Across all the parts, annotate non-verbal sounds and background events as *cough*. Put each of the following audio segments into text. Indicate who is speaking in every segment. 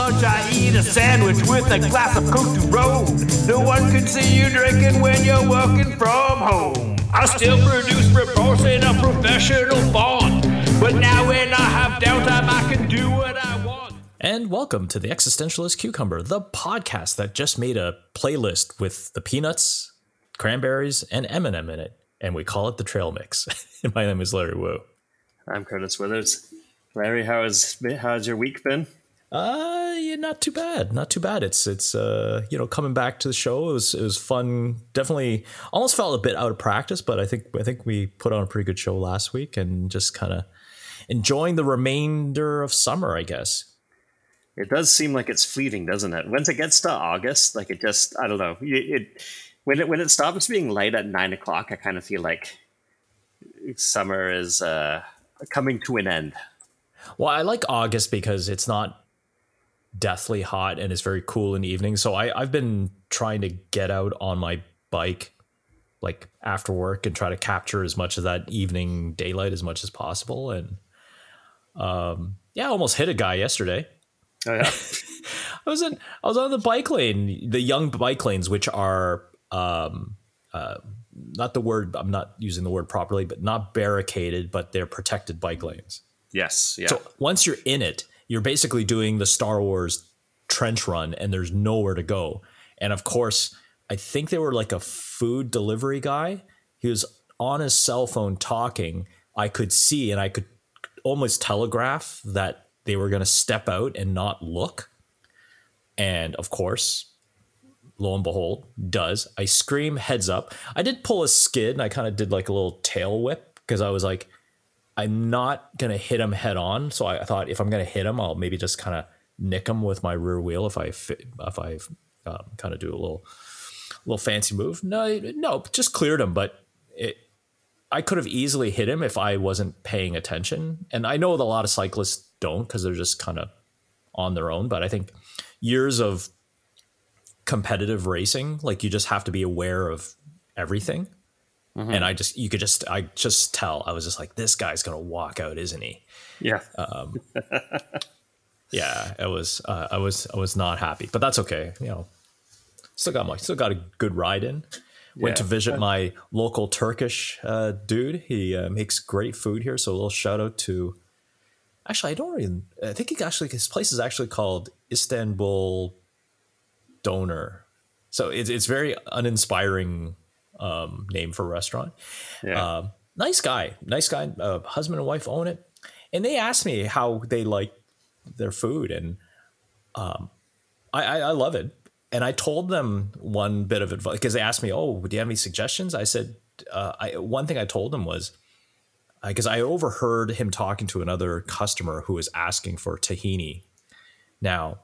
Speaker 1: lunch, I eat a sandwich with a glass of Coke to roll. No one can see you drinking when you're working from home. I still produce reports in a professional font. But now when I have downtime, I can do what I want.
Speaker 2: And welcome to the Existentialist Cucumber, the podcast that just made a playlist with the peanuts, cranberries, and M&M in it, and we call it the Trail Mix. *laughs* My name is Larry Wu.
Speaker 3: I'm Curtis Withers. Larry, how has how's your week been?
Speaker 2: Uh, yeah, not too bad. Not too bad. It's it's uh, you know, coming back to the show. It was it was fun. Definitely, almost felt a bit out of practice, but I think I think we put on a pretty good show last week, and just kind of enjoying the remainder of summer, I guess.
Speaker 3: It does seem like it's fleeting, doesn't it? Once it gets to August, like it just I don't know. It, it when it when it stops being light at nine o'clock, I kind of feel like summer is uh, coming to an end.
Speaker 2: Well, I like August because it's not deathly hot and it's very cool in the evening. So I, I've been trying to get out on my bike like after work and try to capture as much of that evening daylight as much as possible. And um, yeah, I almost hit a guy yesterday.
Speaker 3: Oh yeah. *laughs*
Speaker 2: I was in I was on the bike lane, the Yonge bike lanes, which are um, uh, not the word I'm not using the word properly, but not barricaded, but they're protected bike lanes.
Speaker 3: Yes. Yeah.
Speaker 2: So once you're in it, you're basically doing the Star Wars trench run and there's nowhere to go. And of course, I think they were like a food delivery guy. He was on his cell phone talking. I could see and I could almost telegraph that they were going to step out and not look. And of course, lo and behold, does. I scream heads up. I did pull a skid and I kind of did like a little tail whip because I was like, I'm not gonna hit him head on. So I, thought if I'm gonna hit him, I'll maybe just kind of nick him with my rear wheel if I if I um, kind of do a little little fancy move. No, no, just cleared him, but it. I could have easily hit him if I wasn't paying attention. And I know that a lot of cyclists don't because they're just kind of on their own. But I think years of competitive racing, like you just have to be aware of everything. Mm-hmm. And I just, you could just, I just tell. I was just like, this guy's gonna walk out, isn't he?
Speaker 3: Yeah.
Speaker 2: Um, *laughs* yeah. It was, uh, I was, I was not happy, but that's okay. You know, still got my, still got a good ride in. Went yeah. to visit my local Turkish uh, dude. He uh, makes great food here. So a little shout out to. Actually, I don't even. I think he actually his place is actually called Istanbul Doner. So it's it's very uninspiring um, name for a restaurant. Yeah. Uh, nice guy, nice guy. Uh, husband and wife own it, and they asked me how they like their food, and um, I, I, I love it. And I told them one bit of advice because they asked me, "Oh, do you have any suggestions?" I said, uh, I, one thing I told them was because I overheard him talking to another customer who was asking for tahini. Now,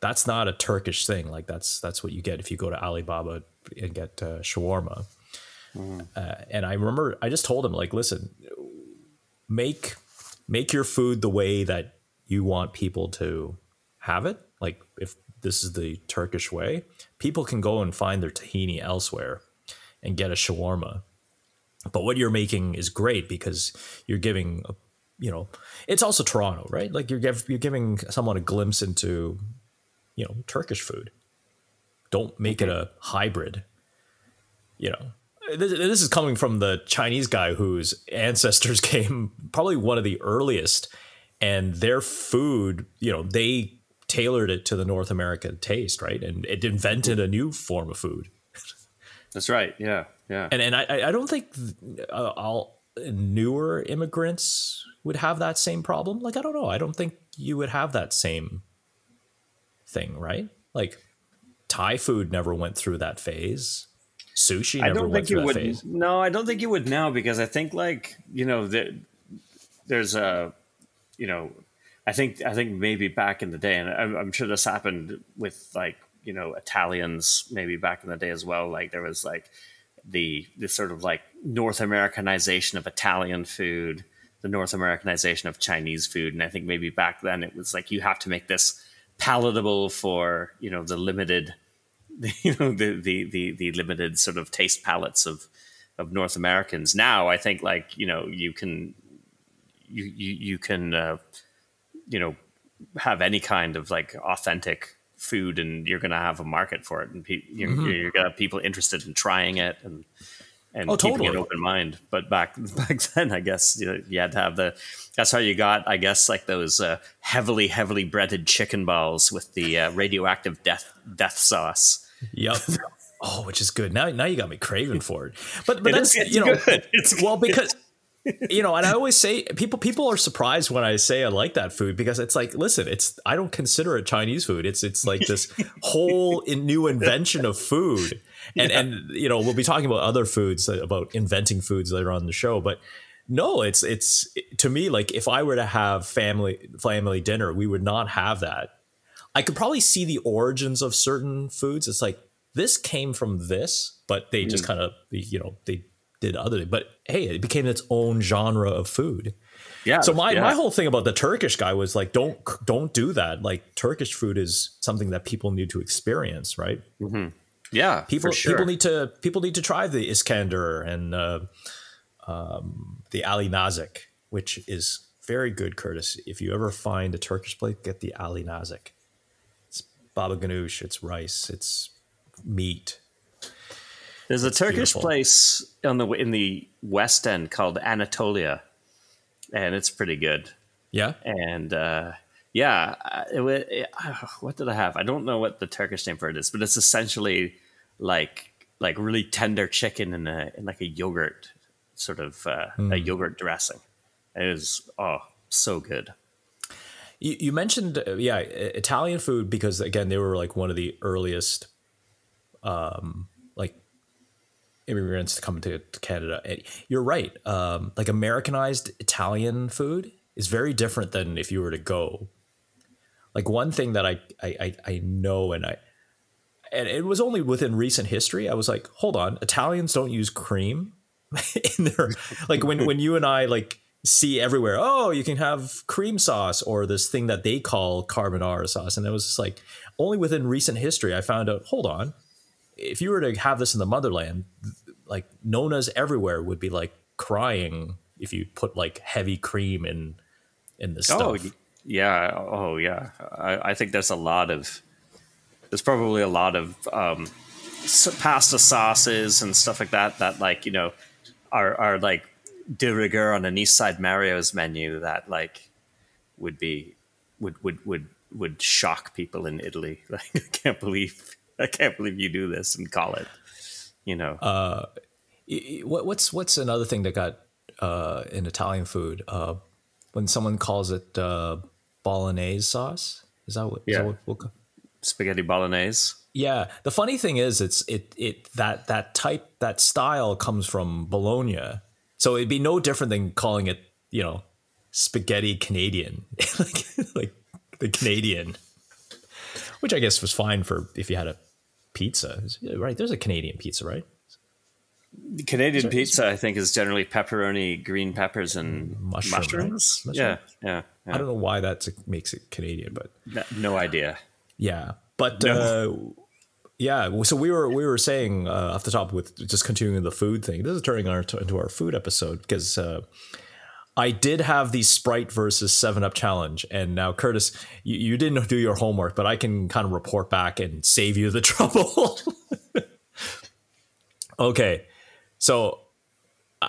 Speaker 2: that's not a Turkish thing. Like that's that's what you get if you go to Ali Baba and get uh, shawarma. Mm. Uh, and I remember I just told him like, listen, make make your food the way that you want people to have it. Like if this is the Turkish way, people can go and find their tahini elsewhere and get a shawarma. But what you're making is great because you're giving, you know, it's also Toronto, right? Like you're you're giving someone a glimpse into, you know, Turkish food. Don't make it a hybrid. You know, this, this is coming from the Chinese guy whose ancestors *laughs* came probably one of the earliest, and their food, you know, they tailored it to the North American taste, right? And it invented a new form of food.
Speaker 3: That's right. Yeah, yeah.
Speaker 2: And and I I don't think uh, all newer immigrants would have that same problem. Like I don't know. I don't think you would have that same thing, right? Like Thai food never went through that phase. Sushi never I don't went think through that
Speaker 3: would,
Speaker 2: phase.
Speaker 3: No, I don't think you would now because I think like you know there, there's a you know I think I think maybe back in the day, and I'm, I'm sure this happened with like you know Italians maybe back in the day as well. Like there was like the the sort of like North Americanization of Italian food, the North Americanization of Chinese food, and I think maybe back then it was like you have to make this palatable for you know the limited *laughs* you know the the the, the limited sort of taste palates of of North Americans. Now I think like you know you can you you, you can uh, you know have any kind of like authentic food and you're going to have a market for it and pe- you're, mm-hmm. you're going to have people interested in trying it and and oh, keeping totally. an open mind but back *laughs* back then i guess you, know, you had to have the that's how you got i guess like those uh, heavily heavily breaded chicken balls with the uh, radioactive death death sauce
Speaker 2: yep *laughs* oh which is good now now you got me craving for it but but it that's is, you know good. *laughs* it's well because you know, and I always say people people are surprised when I say I like that food because it's like, listen, it's I don't consider it Chinese food. It's it's like this *laughs* whole in, new invention of food, and yeah. and you know we'll be talking about other foods uh, about inventing foods later on the show, but no, it's it's to me like if I were to have family family dinner, we would not have that. I could probably see the origins of certain foods. It's like this came from this, but they just mm. kind of you know they did other but hey it became its own genre of food yeah so my, yeah. my whole thing about the turkish guy was like don't don't do that like turkish food is something that people need to experience right
Speaker 3: mm-hmm. yeah
Speaker 2: people sure. people need to people need to try the iskender and uh, um, the ali nazik which is very good curtis if you ever find a turkish plate, get the ali nazik baba ganoush it's rice it's meat
Speaker 3: there's a Turkish beautiful. place on the in the West End called Anatolia, and it's pretty good.
Speaker 2: Yeah,
Speaker 3: and uh, yeah, it, it, what did I have? I don't know what the Turkish name for it is, but it's essentially like like really tender chicken in a in like a yogurt sort of uh, mm. a hmm. yogurt dressing. It is oh so good.
Speaker 2: You, you mentioned uh, yeah Italian food because again they were like one of the earliest um, like immigrants to come to, Canada. You're right. Um, like Americanized Italian food is very different than if you were to go. Like one thing that I I I know and I and it was only within recent history I was like, hold on, Italians don't use cream *laughs* in their like when when you and I like see everywhere, oh, you can have cream sauce or this thing that they call carbonara sauce, and it was just like only within recent history I found out, hold on, if you were to have this in the motherland, like nonas everywhere would be like crying if you put like heavy cream in in the oh,
Speaker 3: stuff. Oh yeah, oh yeah. I, I think there's a lot of there's probably a lot of um, pasta sauces and stuff like that that like you know are are like de rigueur on an East Side Mario's menu that like would be would would would would shock people in Italy. *laughs* Like I can't believe I can't believe you do this and call it, you know.
Speaker 2: Uh, what, what's what's another thing that got uh, in Italian food uh, when someone calls it uh, bolognese sauce? Is that what?
Speaker 3: Yeah.
Speaker 2: That what we'll,
Speaker 3: Spaghetti bolognese.
Speaker 2: Yeah. The funny thing is, it's it it that that type that style comes from Bologna, so it'd be no different than calling it, you know, spaghetti Canadian, *laughs* like like the Canadian which I guess was fine for if you had a pizza, right? There's a Canadian pizza, right?
Speaker 3: Canadian pizza, I think, is generally pepperoni, green peppers, and Mushroom, mushrooms. Right? Yeah, yeah, yeah,
Speaker 2: I don't know why that makes it Canadian, but
Speaker 3: no, no idea.
Speaker 2: Yeah, but no. uh, yeah. So we were we were saying uh, off the top with just continuing the food thing. This is turning our into our food episode because uh, I did have the Sprite versus Seven Up challenge, and now Curtis, you, you didn't do your homework, but I can kind of report back and save you the *laughs* trouble. okay, so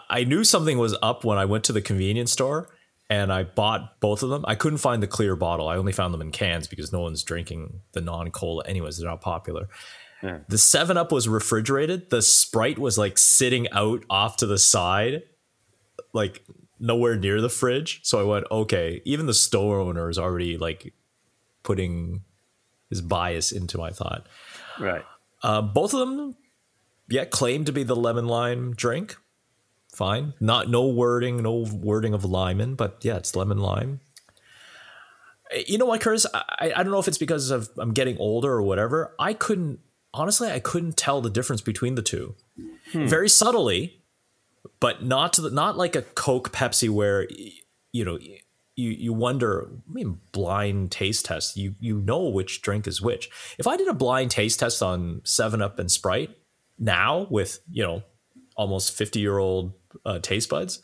Speaker 2: I knew something was up when I went to the convenience store and I bought both of them. I couldn't find the clear bottle. I only found them in cans because no one's drinking the non cola, anyways. They're not popular. Yeah. The Seven Up was refrigerated. The Sprite was like sitting out off to the side, like nowhere near the fridge. So I went, okay, even the store owner is already like putting his bias into my thought.
Speaker 3: Right.
Speaker 2: Uh, both of them, yeah, claim to be the lemon lime drink. Fine. Not no wording, no wording of lime but yeah, it's lemon lime. Eh, you know what, Curtis? I, I don't know if it's because of I'm getting older or whatever. I couldn't honestly, I couldn't tell the difference between the two. Hmm. Very subtly, but not to the, not like a Coke Pepsi where you know you you wonder. I mean, blind taste test. You you know which drink is which. If I did a blind taste test on Seven Up and Sprite now with you know almost fifty year old uh, taste buds,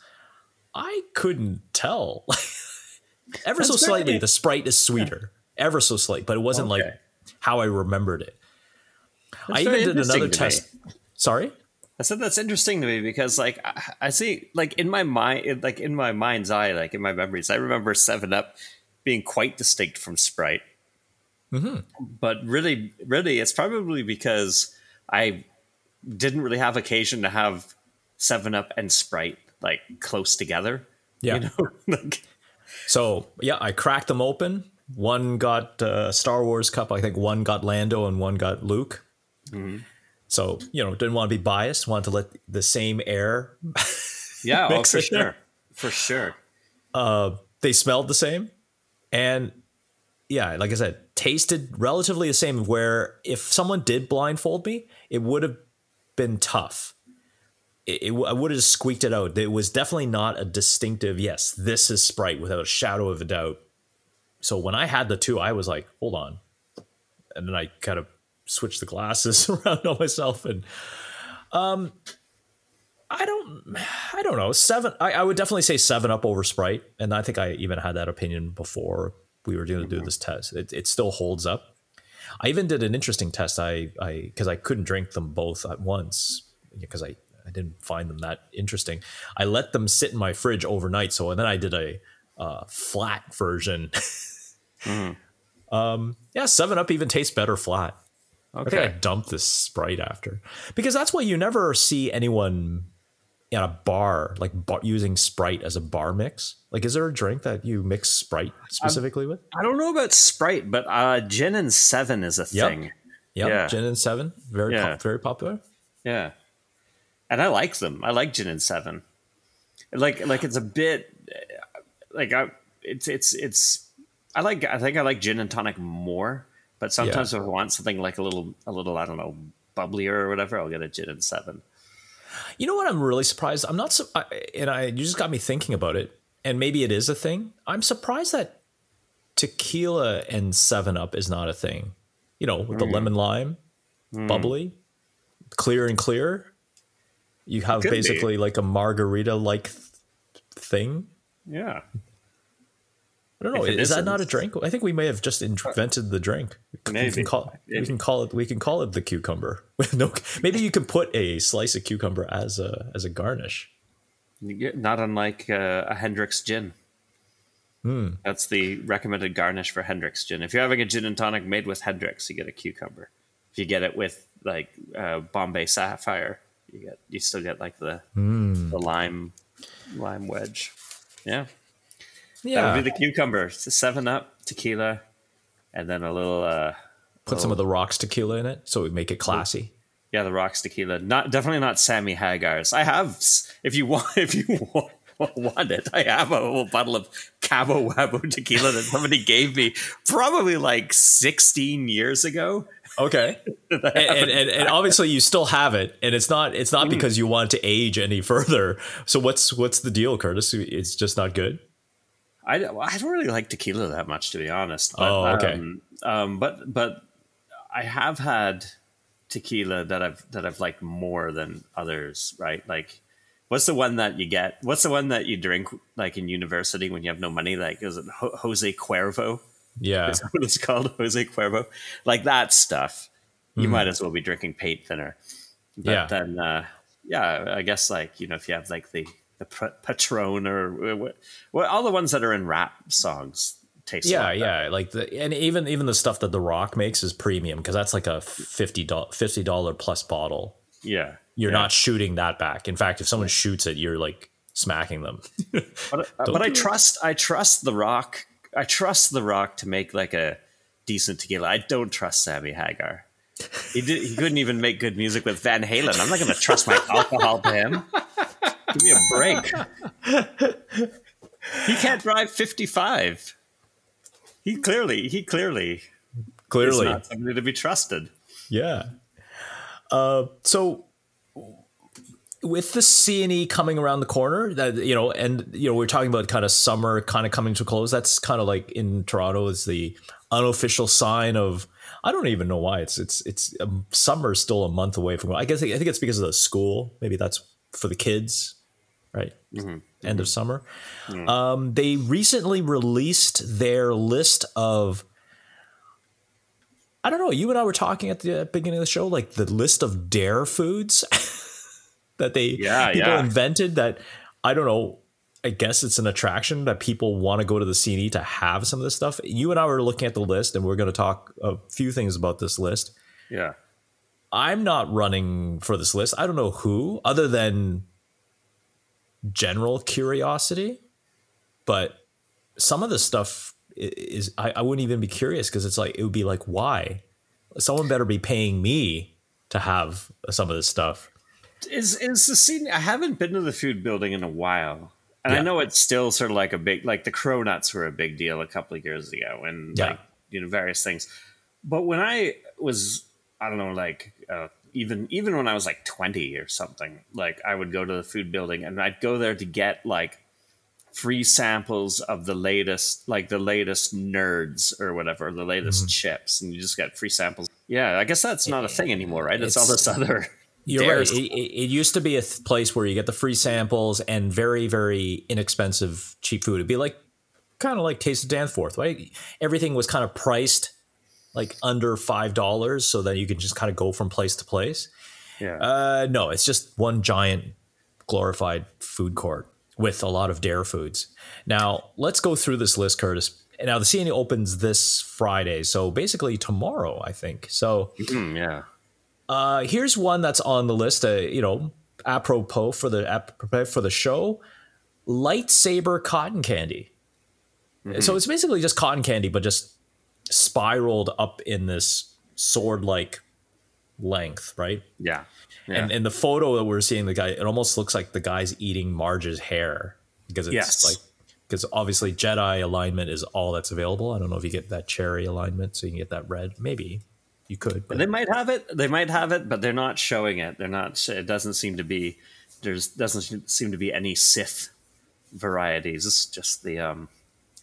Speaker 2: I couldn't tell. *laughs* ever so slightly. The Sprite is sweeter, ever so slight, but it wasn't like how I remembered it. I even did another
Speaker 3: to me.
Speaker 2: test. Sorry.
Speaker 3: I said that's interesting to me because, like, I, I see, like in my mind, like in my mind's eye, like in my memories, I remember Seven Up being quite distinct from Sprite. But really, really, it's probably because I didn't really have occasion to have Seven Up and Sprite like close together.
Speaker 2: Yeah.
Speaker 3: You know, *laughs* like,
Speaker 2: So yeah, I cracked them open. One got uh, Star Wars cup. I think one got Lando and one got Luke. So you know, didn't want to be biased. Wanted to let the same air. *laughs*
Speaker 3: yeah, oh, for sure, for sure.
Speaker 2: They smelled the same, and yeah, like I said, tasted relatively the same. Where if someone did blindfold me, it would have been tough. It, it, I would have squeaked it out. It was definitely not a distinctive. Yes, this is Sprite without a shadow of a doubt. So when I had the two, I was like, hold on, and then I kind of switched the glasses *laughs* around on myself, and um, I don't, I don't know. Seven, I, I would definitely say seven up over Sprite, and I think I even had that opinion before we were going to do this test. It, it still holds up. I even did an interesting test. I, I, because I couldn't drink them both at once because I, I didn't find them that interesting. I let them sit in my fridge overnight. So and then I did a uh, flat version. *laughs* Um, yeah, Seven Up even tastes better flat. I think I
Speaker 3: Okay.
Speaker 2: dumped this Sprite after because that's why you never see anyone in a bar like bar, using Sprite as a bar mix. Like, is there a drink that you mix Sprite specifically with?
Speaker 3: I don't know about Sprite, but uh, gin and Seven is a
Speaker 2: Yep.
Speaker 3: thing.
Speaker 2: Yep,
Speaker 3: yeah.
Speaker 2: gin and seven, very
Speaker 3: Yeah.
Speaker 2: pop, very popular.
Speaker 3: Yeah, and I like them. I like gin and seven. Like like it's a bit like I it's it's it's I like I think I like gin and tonic more. But sometimes if I want something like a little a little I don't know bubblier or whatever, I'll get a gin and seven.
Speaker 2: You know what? I'm really surprised. I'm not, su- I, and I you just got me thinking about it, and maybe it is a thing. I'm surprised that tequila and Seven Up is not a thing. You know, with the
Speaker 3: Mm.
Speaker 2: lemon lime, bubbly, clear and clear. You have
Speaker 3: Could be.
Speaker 2: basically like a margarita like thing.
Speaker 3: Yeah,
Speaker 2: I don't know.
Speaker 3: Is
Speaker 2: Is that not a drink? I think we may have just invented the drink. We can call, we can call it. We can call it the cucumber. *laughs* No, maybe you can put a slice of cucumber as a as a garnish.
Speaker 3: Not unlike uh, a Hendrick's gin. That's the recommended garnish for Hendrick's gin. If you're having a gin and tonic made with Hendrick's, you get a cucumber. If you get it with like uh, Bombay Sapphire, you get you still get like the the lime lime wedge. Yeah, Yeah. that would be the cucumber. It's a Seven Up, tequila, and then a little uh,
Speaker 2: put some of the rocks tequila in it so we make it classy.
Speaker 3: yeah, the rocks tequila. Not definitely not Sammy Hagar's. I have if you *laughs* want if you want. *laughs* Want it? I have a whole bottle of Cabo Wabo tequila that somebody gave me probably like 16 years ago.
Speaker 2: Okay. *laughs* and, and, and, and obviously you still have it and it's not it's not because you want to age any further. So what's what's the deal, Curtis? It's just not good.
Speaker 3: I, I don't really like tequila that much, to be honest. But,
Speaker 2: Oh, okay.
Speaker 3: Um, um, but but I have had tequila that I've that I've liked more than others. Right? Like, what's the one that you get? What's the one that you drink like in university when you have no money? Like, is it Ho- Jose Cuervo?
Speaker 2: Yeah.
Speaker 3: Is what it's called? *laughs* Jose Cuervo? Like that stuff. You might as well be drinking paint thinner. But.
Speaker 2: Yeah.
Speaker 3: then, uh, yeah, I guess like you know if you have like the the Patron or well, all the ones that are in rap songs taste.
Speaker 2: Yeah,
Speaker 3: better.
Speaker 2: yeah, like the and even even the stuff that The Rock makes is premium because that's like a fifty dollar $50 plus bottle.
Speaker 3: yeah.
Speaker 2: You're
Speaker 3: yeah.
Speaker 2: not shooting that back. In fact, if someone shoots it, you're like smacking them.
Speaker 3: But, *laughs* uh, but I trust I trust the Rock. I trust the Rock to make like a decent tequila. I don't trust Sammy Hagar. He did. He couldn't even make good music with Van Halen. I'm not going to trust my alcohol to him. Give me a break. He can't drive 55. He clearly, he clearly is
Speaker 2: Clearly,
Speaker 3: not somebody to be trusted.
Speaker 2: Yeah. Uh, so with the CNE coming around the corner, that you know, and you know, we're talking about kind of summer kind of coming to a close. That's kind of like in Toronto is the unofficial sign of. I don't even know why it's it's it's um, summer is still a month away from. I guess I think it's because of the school. Maybe that's for the kids, right? end of summer. Um, they recently released their list of. I don't know. You and I were talking at the beginning of the show, like the list of dare foods *laughs* that they
Speaker 3: Yeah,
Speaker 2: people
Speaker 3: yeah.
Speaker 2: invented. That I don't know. I guess it's an attraction that people want to go to the CNE to have some of this stuff. You and I were looking at the list, and we're going to talk a few things about this list.
Speaker 3: Yeah.
Speaker 2: I'm not running for this list. I don't know who, other than general curiosity. But some of the stuff is I, I wouldn't even be curious because it's like it would be like why someone better be paying me to have some of this stuff.
Speaker 3: Is is the CNE? I haven't been to the food building in a while, and
Speaker 2: Yeah.
Speaker 3: I know it's still sort of like a big, like the cronuts were a big deal a couple of years ago, and
Speaker 2: Yeah.
Speaker 3: like you know various things. But when I was, I don't know, like uh, even even when I was like twenty or something, like I would go to the food building and I'd go there to get like free samples of the latest, like the latest nerds or whatever, the latest chips, and you just get free samples. Yeah, I guess that's not a thing anymore, right? It's, all this other.
Speaker 2: You're right. It, it, used to be a th- place where you get the free samples and very, very inexpensive, cheap food. It'd be like kind of like Taste of Danforth, right? Everything was kind of priced like under five dollars, so that you could just kind of go from place to place.
Speaker 3: Yeah.
Speaker 2: Uh, no, it's just one giant glorified food court with a lot of dare foods. Now, let's go through this list, Curtis. Now, the CNE opens this Friday, so basically tomorrow, I think. So,
Speaker 3: Mm, yeah.
Speaker 2: Uh, here's one that's on the list. Uh, you know, apropos for the apropos for the show, lightsaber cotton candy. So it's basically just cotton candy, but just spiraled up in this sword-like length, right?
Speaker 3: Yeah. Yeah.
Speaker 2: And in the photo that we're seeing, the guy, it almost looks like the guy's eating Marge's hair because it's
Speaker 3: Yes.
Speaker 2: like because obviously Jedi alignment is all that's available. I don't know if you get that cherry alignment, so you can get that red. Maybe you could, but
Speaker 3: they might have it. They might have it, but they're not showing it. They're not. It doesn't seem to be. There's doesn't seem to be any Sith varieties. It's just the um,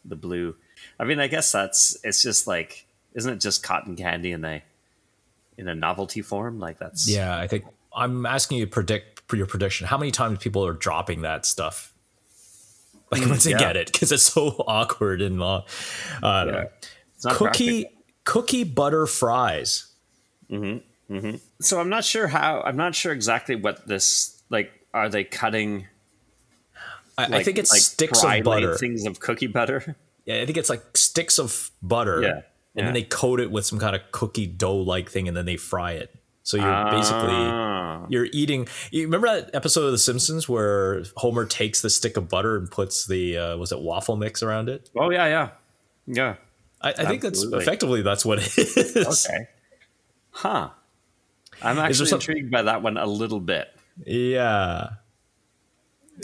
Speaker 3: the blue. I mean, I guess that's. It's just like, isn't it just cotton candy in a in a novelty form? Like that's.
Speaker 2: yeah, I think I'm asking you to predict for your prediction. How many times people are dropping that stuff? Like once they
Speaker 3: yeah.
Speaker 2: get it, because it's so *laughs* awkward and uh,
Speaker 3: Yeah.
Speaker 2: know.
Speaker 3: It's not
Speaker 2: Cookie
Speaker 3: practical.
Speaker 2: Cookie butter fries.
Speaker 3: So I'm not sure how. I'm not sure exactly what this like. Are they cutting?
Speaker 2: I, I think it's
Speaker 3: like
Speaker 2: sticks of butter.
Speaker 3: things of cookie butter.
Speaker 2: Yeah, I think it's like sticks of butter.
Speaker 3: Yeah,
Speaker 2: And
Speaker 3: yeah.
Speaker 2: then they coat it with some kind of cookie dough like thing and then they fry it. So you're basically
Speaker 3: Ah.
Speaker 2: you're eating you remember that episode of The Simpsons where Homer takes the stick of butter and puts the uh, was it waffle mix around it?
Speaker 3: Oh yeah, yeah, yeah.
Speaker 2: I, I think that's effectively that's what it is.
Speaker 3: Okay. Huh. I'm actually
Speaker 2: some-
Speaker 3: intrigued by that one a little bit.
Speaker 2: Yeah.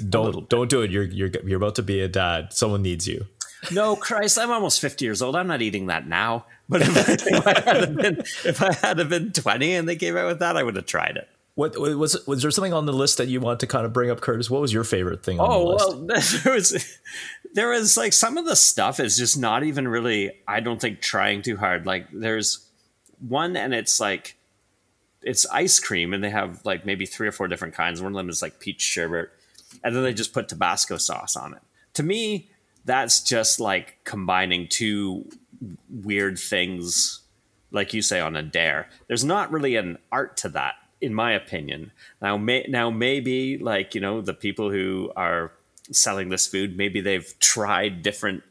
Speaker 2: Don't don't do it. You're you're you're about to be a dad. Someone needs you.
Speaker 3: No, Christ, I'm almost 50 years old. I'm not eating that now. But if I, if *laughs* I had been if I had been 20 and they came out with that, I would have tried it.
Speaker 2: What was was there something on the list that you want to kind of bring up, Curtis? What was your favorite thing on the
Speaker 3: Oh
Speaker 2: list?
Speaker 3: well, *laughs* there was there was like some of the stuff is just not even really. I don't think trying too hard. Like there's one, and it's like it's ice cream, and they have like maybe three or four different kinds. One of them is like peach sherbet, and then they just put Tabasco sauce on it. To me, that's just like combining two weird things, like you say on a dare. There's not really an art to that, in my opinion. Now, may, now maybe like you know the people who are selling this food, maybe they've tried different,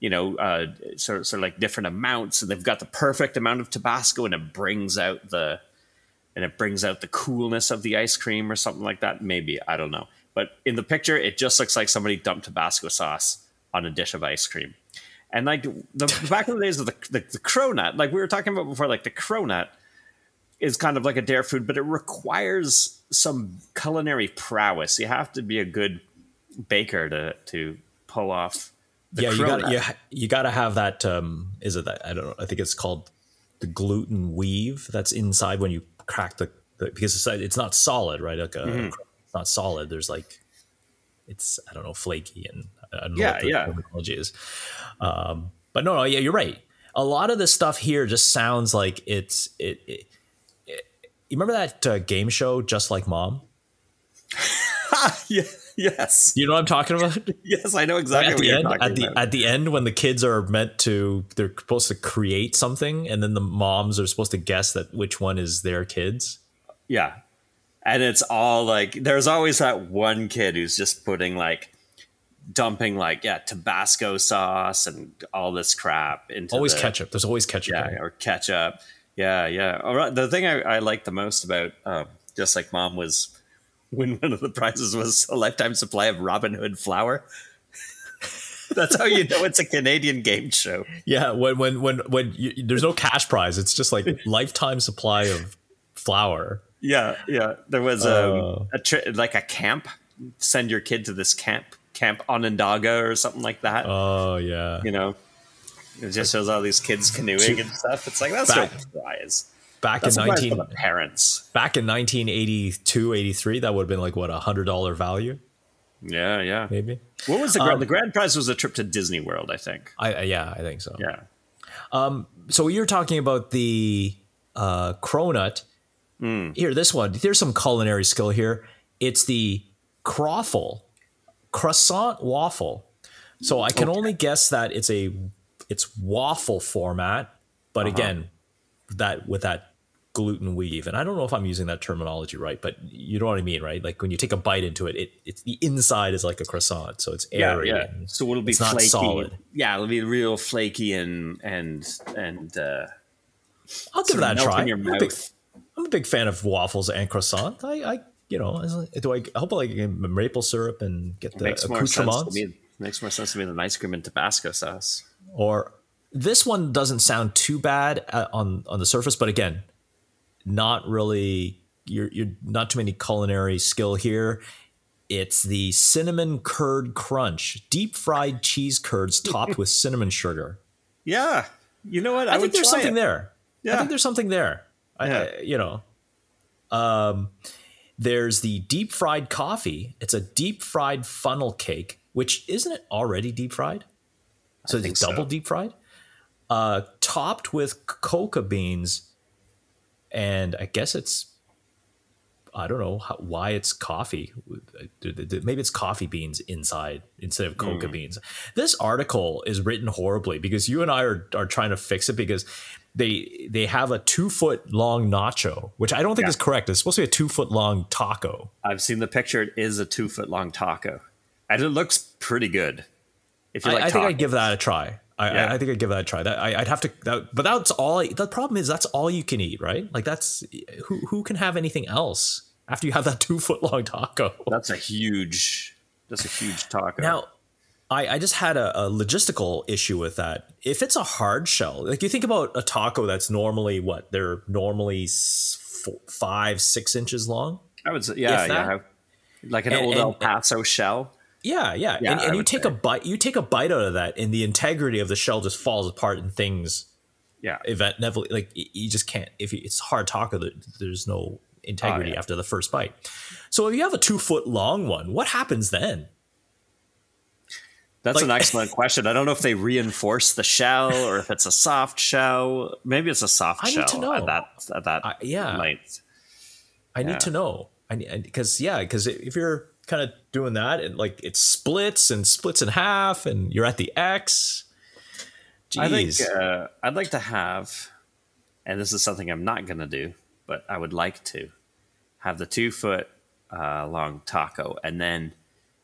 Speaker 3: you know, uh, sort of, sort of like different amounts, and they've got the perfect amount of Tabasco, and it brings out the and it brings out the coolness of the ice cream or something like that. Maybe I don't know, but in the picture, it just looks like somebody dumped Tabasco sauce on a dish of ice cream. And like the back in the days of the, the the cronut, like we were talking about before, like the cronut is kind of like a dare food, but it requires some culinary prowess. You have to be a good baker to to pull off. The
Speaker 2: yeah, you got you, you got to have that. Um, is it that I don't know? I think it's called the gluten weave that's inside when you crack the, the because it's it's not solid, right? Like a,
Speaker 3: Mm-hmm.
Speaker 2: it's not solid. There's like it's I don't know flaky and I don't know
Speaker 3: Yeah,
Speaker 2: what the
Speaker 3: yeah.
Speaker 2: terminology is. Um, but no, no, yeah, you're right. A lot of this stuff here just sounds like it's it. it, it you remember that uh, game show, Just Like Mom? *laughs*
Speaker 3: yeah, Yes.
Speaker 2: You know what I'm talking about? *laughs*
Speaker 3: Yes, I know exactly
Speaker 2: at
Speaker 3: what
Speaker 2: the
Speaker 3: you're
Speaker 2: end,
Speaker 3: talking
Speaker 2: at the
Speaker 3: about.
Speaker 2: at the end, when the kids are meant to, they're supposed to create something, and then the moms are supposed to guess that which one is their kids.
Speaker 3: Yeah. And it's all like there's always that one kid who's just putting like dumping like yeah, Tabasco sauce and all this crap into
Speaker 2: Always
Speaker 3: the,
Speaker 2: ketchup. There's always ketchup.
Speaker 3: Yeah, or ketchup. Yeah, yeah. All right. The thing I, I liked the most about um, just like mom was when one of the prizes was a lifetime supply of Robin Hood flour. *laughs* That's how you know it's a Canadian game show.
Speaker 2: Yeah, when when when when you, there's no cash prize, it's just like *laughs* lifetime supply of flour.
Speaker 3: Yeah, yeah. There was um,
Speaker 2: Oh.
Speaker 3: a tri- like a camp. Send your kid to this camp, Camp Onondaga or something like that.
Speaker 2: Oh yeah.
Speaker 3: you know, it just shows all these kids canoeing and stuff. It's like that's
Speaker 2: Back-
Speaker 3: prize.
Speaker 2: Back
Speaker 3: That's
Speaker 2: in
Speaker 3: a prize for
Speaker 2: nineteen
Speaker 3: parents.
Speaker 2: back in 1982, 83, that would have been like what a hundred dollar value,
Speaker 3: Yeah, yeah.
Speaker 2: maybe.
Speaker 3: What was the grand?
Speaker 2: Um,
Speaker 3: the grand prize was a trip to Disney World, I think.
Speaker 2: I I- yeah, I think so.
Speaker 3: Yeah.
Speaker 2: So you're talking about the uh, cronut.
Speaker 3: Hmm.
Speaker 2: Here, this one. There's some culinary skill here. It's the croffle, croissant waffle. So I can only guess that it's a it's waffle format, but
Speaker 3: Uh-huh.
Speaker 2: again, that with that gluten weave. And I don't know if I'm using that terminology right, but you know what I mean, right? Like when you take a bite into it, it it's the inside is like a croissant, so it's airy.
Speaker 3: yeah.
Speaker 2: and
Speaker 3: So it'll be
Speaker 2: it's not
Speaker 3: flaky.
Speaker 2: solid.
Speaker 3: Yeah, it'll be real flaky and and and uh,
Speaker 2: I'll give that a try. I'm a big. I'm a big fan of waffles and croissant. I, I you know, do I, I hope I get maple syrup and get the
Speaker 3: makes more sense to
Speaker 2: accoutrements?
Speaker 3: me. Makes more sense to me than ice cream and Tabasco sauce.
Speaker 2: Or this one doesn't sound too bad uh, on on the surface, but again, not really. You're you're not too many culinary skill here. It's the cinnamon curd crunch, deep fried cheese curds topped with *laughs* cinnamon sugar.
Speaker 3: Yeah, you know what? I,
Speaker 2: I, think there's something
Speaker 3: it.
Speaker 2: there. I think there's something there. I,
Speaker 3: Yeah.
Speaker 2: I- you know, um, there's the deep fried coffee. It's a deep fried funnel cake, which isn't it already deep fried? So it's
Speaker 3: so.
Speaker 2: double deep fried, uh, topped with coca beans, and I guess it's. I don't know how, why it's coffee. Maybe it's coffee beans inside instead of coca
Speaker 3: Hmm.
Speaker 2: beans. This article is written horribly because you and I are, are trying to fix it because they they have a two foot long nacho, which I don't think
Speaker 3: Yeah.
Speaker 2: is correct. It's supposed to be a two foot long taco.
Speaker 3: I've seen the picture. It is a two foot long taco, and it looks pretty good. If you
Speaker 2: I,
Speaker 3: like,
Speaker 2: I think I'd give that a try. I,
Speaker 3: Yeah.
Speaker 2: I, I think I'd give that a try. That I, I'd have to, that, but that's all. I, the problem is that's all you can eat, right? Like that's who who can have anything else after you have that *laughs* two foot long taco.
Speaker 3: That's a huge. That's a huge taco.
Speaker 2: Now, I, I just had a, a logistical issue with that. If it's a hard shell, like you think about a taco that's normally what they're normally four, five, six inches long.
Speaker 3: I would say, yeah, yeah, like an
Speaker 2: And-
Speaker 3: old
Speaker 2: and-
Speaker 3: El Paso shell.
Speaker 2: Yeah, yeah,
Speaker 3: Yeah,
Speaker 2: and, and you take
Speaker 3: say.
Speaker 2: a bite. You take a bite out of that, and the integrity of the shell just falls apart, and things
Speaker 3: Yeah,
Speaker 2: event never like you just can't. If you, it's hard taco, there- there's no integrity
Speaker 3: Oh, yeah.
Speaker 2: after the first bite. So if you have a two foot long one, what happens then?
Speaker 3: that's
Speaker 2: like-
Speaker 3: an *laughs* excellent question. I don't know if they reinforce the shell or if it's a soft shell. Maybe it's a soft
Speaker 2: I need
Speaker 3: shell
Speaker 2: to know.
Speaker 3: at that at that
Speaker 2: I- yeah.
Speaker 3: length.
Speaker 2: I need to know. I need because yeah, because if you're kind of doing that and like it splits and splits in half, and you're at the Ex.
Speaker 3: I think uh, I'd like to have, and this is something I'm not going to do, but I would like to have the two foot uh, long taco, and then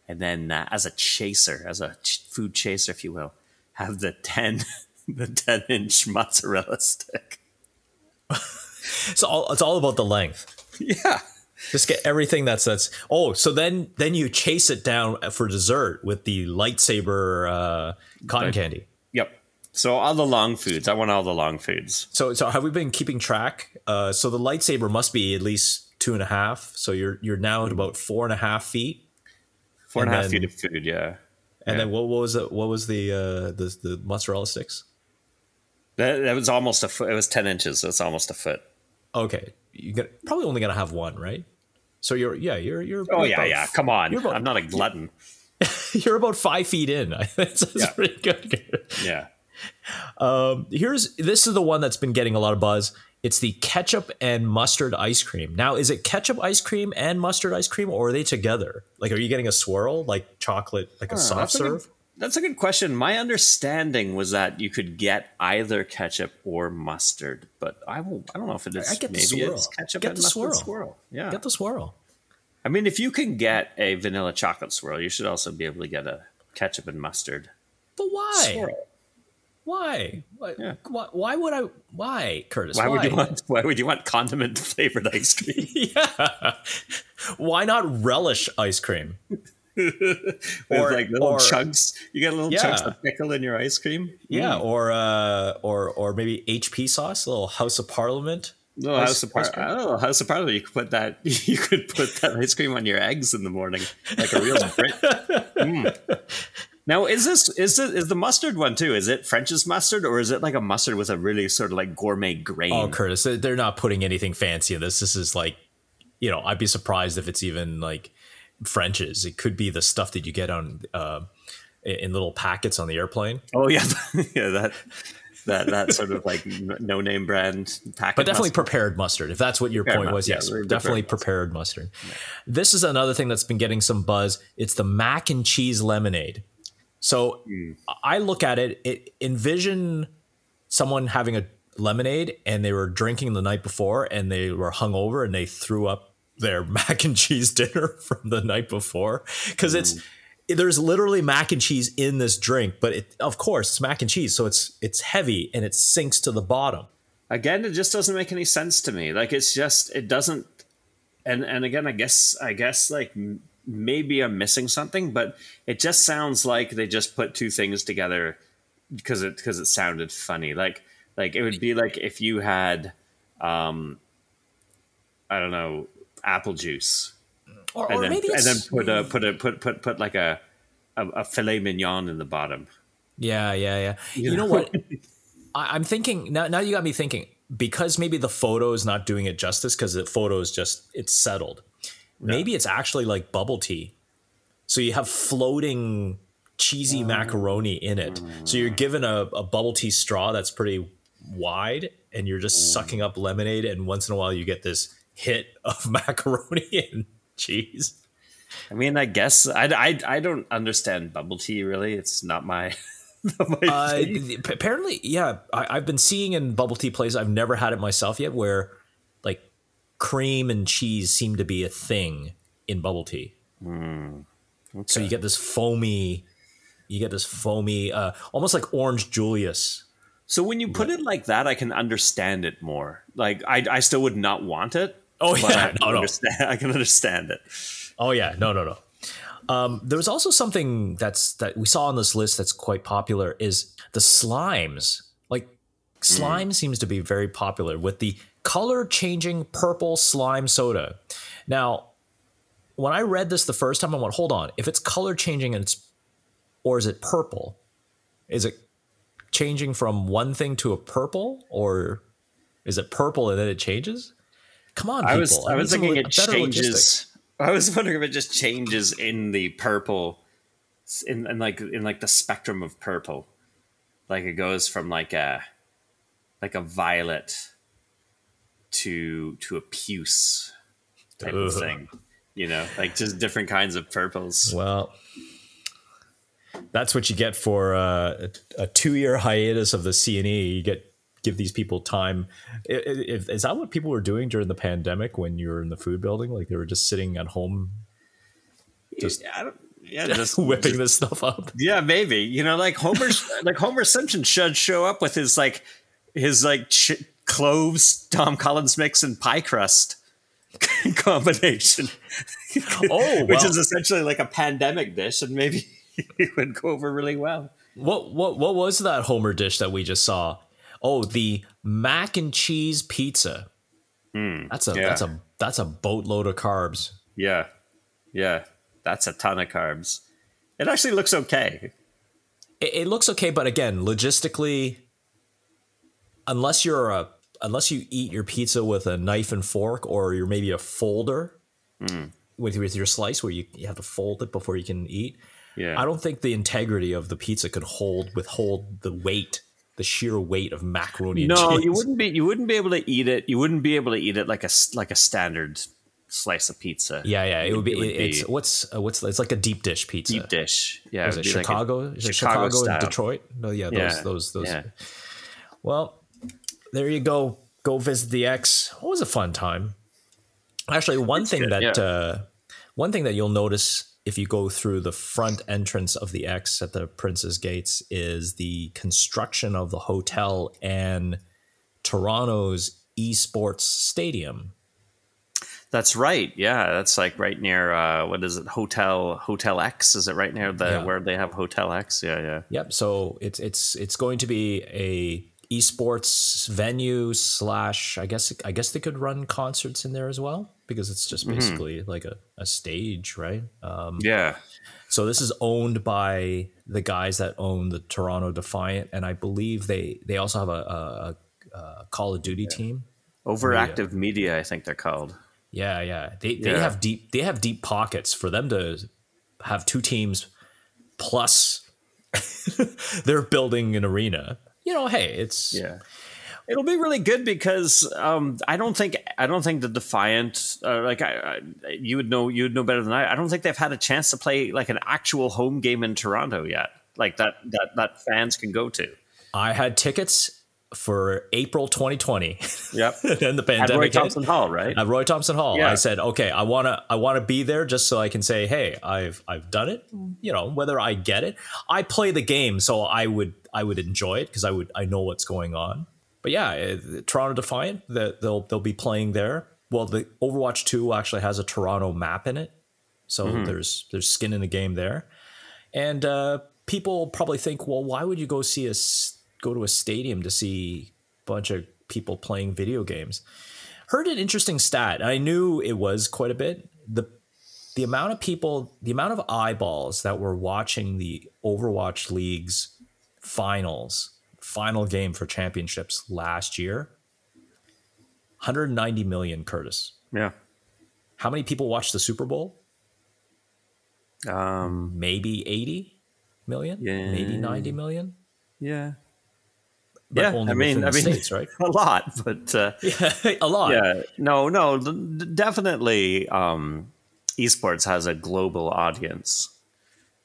Speaker 3: and then uh, as a chaser, as a ch- food chaser, if you will, have the ten *laughs* the ten inch mozzarella stick. *laughs*
Speaker 2: it's all it's all about the length. *laughs*
Speaker 3: Yeah,
Speaker 2: Just get everything that's that's. Oh, so then then you chase it down for dessert with the lightsaber uh, cotton
Speaker 3: Right.
Speaker 2: candy.
Speaker 3: yep. So all the long foods, I want all the long foods.
Speaker 2: So so have we been keeping track? Uh, so the lightsaber must be at least two and a half. So you're you're now at about four and a half feet.
Speaker 3: Four and a half
Speaker 2: then-
Speaker 3: feet of food, yeah.
Speaker 2: And
Speaker 3: Yeah.
Speaker 2: then what, what was it? What was the uh, the the mozzarella sticks?
Speaker 3: That, that was almost a foot. It was ten inches. So it's almost a foot.
Speaker 2: Okay, you get probably only gonna have one, right? So you're yeah you're you're
Speaker 3: Oh
Speaker 2: you're
Speaker 3: yeah, yeah. Come on,
Speaker 2: about-
Speaker 3: I'm not a glutton. *laughs*
Speaker 2: you're about five feet in. *laughs* That's, that's
Speaker 3: Yeah.
Speaker 2: pretty good.
Speaker 3: Yeah.
Speaker 2: um, here's this is the one that's been getting a lot of buzz. It's the ketchup and mustard ice cream. Now, is it ketchup ice cream and mustard ice cream, or are they together? Like, are you getting a swirl, like chocolate, like a soft serve?
Speaker 3: That's a good question. My understanding was that you could get either ketchup or mustard, but I will. I don't know if it is.
Speaker 2: I get the swirl.
Speaker 3: ketchup
Speaker 2: Get
Speaker 3: and
Speaker 2: the
Speaker 3: mustard
Speaker 2: swirl.
Speaker 3: Yeah.
Speaker 2: Get the swirl.
Speaker 3: I mean, if you can get a vanilla chocolate swirl, you should also be able to get a ketchup and mustard
Speaker 2: But why?
Speaker 3: swirl.
Speaker 2: Why? Why,
Speaker 3: Yeah.
Speaker 2: why? Why would I? Why, Curtis?
Speaker 3: Why would you want? Why would you want condiment flavored ice cream? *laughs*
Speaker 2: yeah. Why not relish ice cream? *laughs*
Speaker 3: With
Speaker 2: Or-
Speaker 3: like little
Speaker 2: or-
Speaker 3: chunks. You get little chunks of pickle in your ice cream.
Speaker 2: Yeah, or uh, or or maybe HP sauce, a little House of Parliament.
Speaker 3: No,
Speaker 2: Ice-
Speaker 3: House of Par-
Speaker 2: cream?
Speaker 3: I don't know, House of Parliament. You could put that. *laughs* You could put that ice cream on your eggs in the morning, like a real Brit. Mm. Now, is this is this, is the mustard one too? Is it French's mustard, or is it like a mustard with a really sort of like gourmet grain?
Speaker 2: Oh, Curtis, they're not putting anything fancy in this. This is like, you know, I'd be surprised if it's even like French's. It could be the stuff that you get on uh, in little packets on the airplane.
Speaker 3: Oh, yeah, *laughs* yeah, that that that sort of like no name brand packet.
Speaker 2: but definitely
Speaker 3: mustard.
Speaker 2: prepared mustard if that's what your
Speaker 3: Prepared
Speaker 2: point was
Speaker 3: yeah,
Speaker 2: yes
Speaker 3: prepared
Speaker 2: definitely
Speaker 3: mustard.
Speaker 2: prepared mustard this is another thing that's been getting some buzz it's the mac and cheese lemonade so
Speaker 3: Hmm.
Speaker 2: i look at it, it envision someone having a lemonade and they were drinking the night before and they were hungover and they threw up their *laughs* mac and cheese dinner *laughs* from the night before. Because it's there's literally mac and cheese in this drink but it of course it's mac and cheese so it's it's heavy and it sinks to the bottom.
Speaker 3: Again it just doesn't make any sense to me. Like it's just it doesn't and and again i guess i guess like maybe i'm missing something but it just sounds like they just put two things together because it because it sounded funny. Like like it would be like if you had um i don't know apple juice
Speaker 2: or,
Speaker 3: and
Speaker 2: or
Speaker 3: then
Speaker 2: maybe
Speaker 3: and then put a put a put put put like a a, a filet mignon in the bottom
Speaker 2: Yeah, yeah, yeah. You, know what? *laughs* I, I'm thinking now. Now you got me thinking because maybe the photo is not doing it justice because the photo is just it's settled. Maybe it's actually like bubble tea. So you have floating cheesy oh. macaroni in it. So you're mm. given a, a bubble tea straw that's pretty wide, and you're just mm. sucking up lemonade. And once in a while, you get this hit of *laughs* macaroni and cheese.
Speaker 3: i mean i guess i i, I don't understand bubble tea really it's not my *laughs* not my
Speaker 2: Uh, apparently, yeah. I, I've been seeing in bubble tea places. I've never had it myself yet, where like cream and cheese seem to be a thing in bubble tea. So you get this foamy, you get this foamy, uh, almost like orange Julius.
Speaker 3: So when you put it like that, I can understand it more. Like I, I still would not want it.
Speaker 2: Oh, yeah.
Speaker 3: I can *laughs*
Speaker 2: No, no.
Speaker 3: understand. I can understand it.
Speaker 2: Oh yeah, no, no, no. Um, there was also something that's that we saw on this list that's quite popular is the slimes. Like slime seems to be very popular with the color changing purple slime soda. Now, when I read this the first time, I went, hold on, if it's color changing and it's or is it purple? Is it changing from one thing to a purple, or is it purple and then it changes? Come on, people.
Speaker 3: I was I was thinking it changes.
Speaker 2: logistics.
Speaker 3: I was wondering if it just changes in the purple, in, in like in like the spectrum of purple, like it goes from like a like a violet to to a puce type of thing. You know, like just different kinds of purples.
Speaker 2: Well, that's what you get for uh, a, a two-year hiatus of the CNE. You get give these people time. I- I- If, is that what people were doing during the pandemic when you were in the food building? Like they were just sitting at home just
Speaker 3: don't, yeah, *laughs* just,
Speaker 2: whipping this stuff up.
Speaker 3: Yeah, maybe. You know, like Homer, *laughs* like Homer Simpson should show up with his like his like ch- cloves, Tom Collins mix, and pie crust *laughs* combination.
Speaker 2: Oh,
Speaker 3: which
Speaker 2: well.
Speaker 3: is essentially like a pandemic dish, and maybe it would go over really well.
Speaker 2: What what what was that Homer dish that we just saw? Oh, the mac and cheese pizza. Hmm. that's a
Speaker 3: yeah.
Speaker 2: that's a that's a boatload of carbs.
Speaker 3: Yeah, yeah, that's a ton of carbs. It actually looks okay.
Speaker 2: it, it looks okay, but again, logistically, unless you're a unless you eat your pizza with a knife and fork, or you're maybe a folder hmm. with with your slice where you, you have to fold it before you can eat.
Speaker 3: Yeah.
Speaker 2: I don't think the integrity of the pizza could hold withhold the weight, the sheer weight of macaroni. And
Speaker 3: no,
Speaker 2: cheese.
Speaker 3: you wouldn't be. You wouldn't be able to eat it. You wouldn't be able to eat it like a like a standard slice of pizza.
Speaker 2: Yeah, yeah. It would be.
Speaker 3: It would
Speaker 2: it's
Speaker 3: be-
Speaker 2: what's uh, what's it's like a deep dish pizza.
Speaker 3: deep dish. Yeah,
Speaker 2: Is it
Speaker 3: be like a
Speaker 2: Chicago? Is it
Speaker 3: Chicago
Speaker 2: Chicago and. Detroit? No, yeah, those
Speaker 3: Yeah,
Speaker 2: those those.
Speaker 3: yeah.
Speaker 2: Well, there you go. Go visit the Ex. It was a fun time. Actually, one thing
Speaker 3: good,
Speaker 2: that
Speaker 3: yeah.
Speaker 2: uh, one thing that you'll notice if you go through the front entrance of the X at the Prince's Gates is the construction of the hotel and Toronto's esports stadium.
Speaker 3: That's right. Yeah, that's like right near uh, what is it? Hotel Hotel X. Is it right near the
Speaker 2: Yeah.
Speaker 3: where they have Hotel X? Yeah, yeah.
Speaker 2: Yep. So it's it's it's going to be a esports venue slash I guess I guess they could run concerts in there as well because it's just basically like a, a stage, right? Um,
Speaker 3: Yeah.
Speaker 2: so this is owned by the guys that own the Toronto Defiant, and I believe they they also have a, a, a Call of Duty team.
Speaker 3: Overactive media, I think they're called.
Speaker 2: Yeah, yeah. They they
Speaker 3: Yeah.
Speaker 2: have deep they have deep pockets for them to have two teams plus *laughs* they're building an arena. You know, hey, it's
Speaker 3: Yeah. It'll be really good because um, I don't think I don't think the Defiant uh, like I, I you would know you would know better than I. I don't think they've had a chance to play like an actual home game in Toronto yet, like that that that fans can go to.
Speaker 2: I had tickets for April 2020.
Speaker 3: Yep. *laughs*
Speaker 2: then the
Speaker 3: At
Speaker 2: pandemic
Speaker 3: Roy
Speaker 2: hit.
Speaker 3: Thomson Hall, right?
Speaker 2: At Roy Thomson Hall,
Speaker 3: Yeah.
Speaker 2: I said, "Okay, I want to I want to be there just so I can say, hey, I've I've done it. You know, whether I get it, I play the game, so I would I would enjoy it because I would I know what's going on. But yeah, uh, Toronto Defiant, that they'll they'll be playing there. Well, the Overwatch Two actually has a Toronto map in it, so
Speaker 3: Mm-hmm.
Speaker 2: there's there's skin in the game there. And uh, people probably think, well, why would you go see a go to a stadium to see a bunch of people playing video games? Heard an interesting stat. I knew it was quite a bit. the The amount of people, the amount of eyeballs that were watching the Overwatch League's finals, final game for championships last year, 190 million. Curtis,
Speaker 3: yeah.
Speaker 2: how many people watched the Super Bowl?
Speaker 3: Um,
Speaker 2: Maybe 80 million,
Speaker 3: yeah.
Speaker 2: maybe 90 million.
Speaker 3: yeah.
Speaker 2: But
Speaker 3: yeah.
Speaker 2: only
Speaker 3: I mean, I mean,
Speaker 2: States, right? *laughs*
Speaker 3: a lot, but uh, *laughs*
Speaker 2: a lot.
Speaker 3: yeah no no definitely um esports has a global audience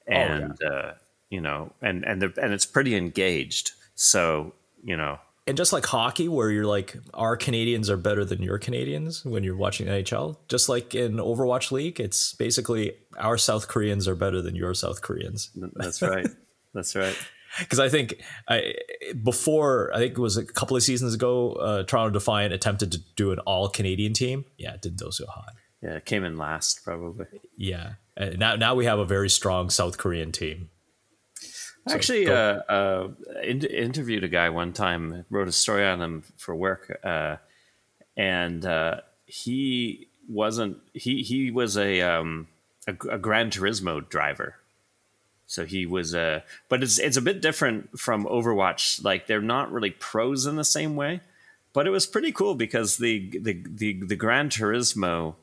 Speaker 3: and uh you know and and they're- and it's pretty engaged so you know
Speaker 2: And just like hockey, where you're like, our Canadians are better than your Canadians when you're watching NHL. Just like in Overwatch League, it's basically our South Koreans are better than your South Koreans.
Speaker 3: that's right that's right *laughs*
Speaker 2: Because I think I, before, I think it was a couple of seasons ago, uh, Toronto Defiant attempted to do an all Canadian team. Yeah, it didn't go so hot.
Speaker 3: yeah it came in last probably
Speaker 2: Yeah. Uh, now, now we have a very strong South Korean team.
Speaker 3: Actually uh, uh in- interviewed a guy one time wrote a story on him for work uh and uh he wasn't he he was a um a, a Gran Turismo driver So he was a, but it's it's a bit different from Overwatch. Like they're not really pros in the same way. But it was pretty cool because the the the, the Gran Turismo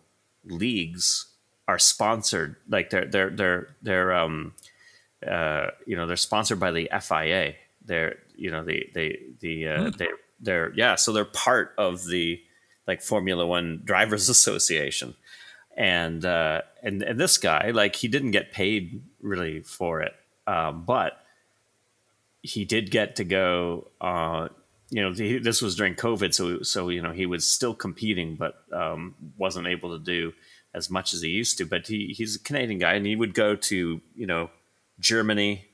Speaker 3: leagues are sponsored. Like they're they're they're they're um uh you know they're sponsored by the FIA. They're you know the they the uh they they're yeah, so they're part of the like Formula One Drivers *laughs* Association and uh, and and this guy like he didn't get paid really for it, um, but he did get to go. Uh, you know, he, this was during COVID, so so you know he was still competing, but um, wasn't able to do as much as he used to. But he he's a Canadian guy, and he would go to you know Germany,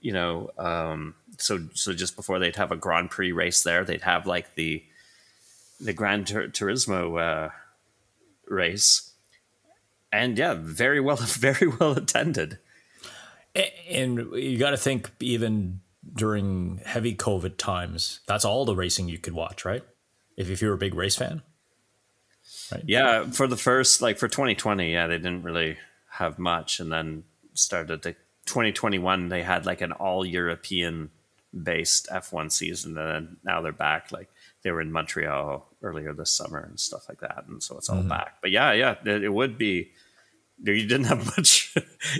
Speaker 3: you know. Um, so so just before they'd have a Grand Prix race there, they'd have like the the Gran Tur- Turismo uh, race and yeah, very well, *laughs* very well attended.
Speaker 2: And you got to think, even during heavy COVID times, that's all the racing you could watch, right? If, if you're a big race fan.
Speaker 3: Yeah, for the first, like for 2020, yeah, they didn't really have much, and then started to 2021. They had like an all European based F1 season, and then now they're back. Like they were in Montreal earlier this summer and stuff like that, and so it's all back. But yeah, yeah, it, it would be you didn't have *laughs* much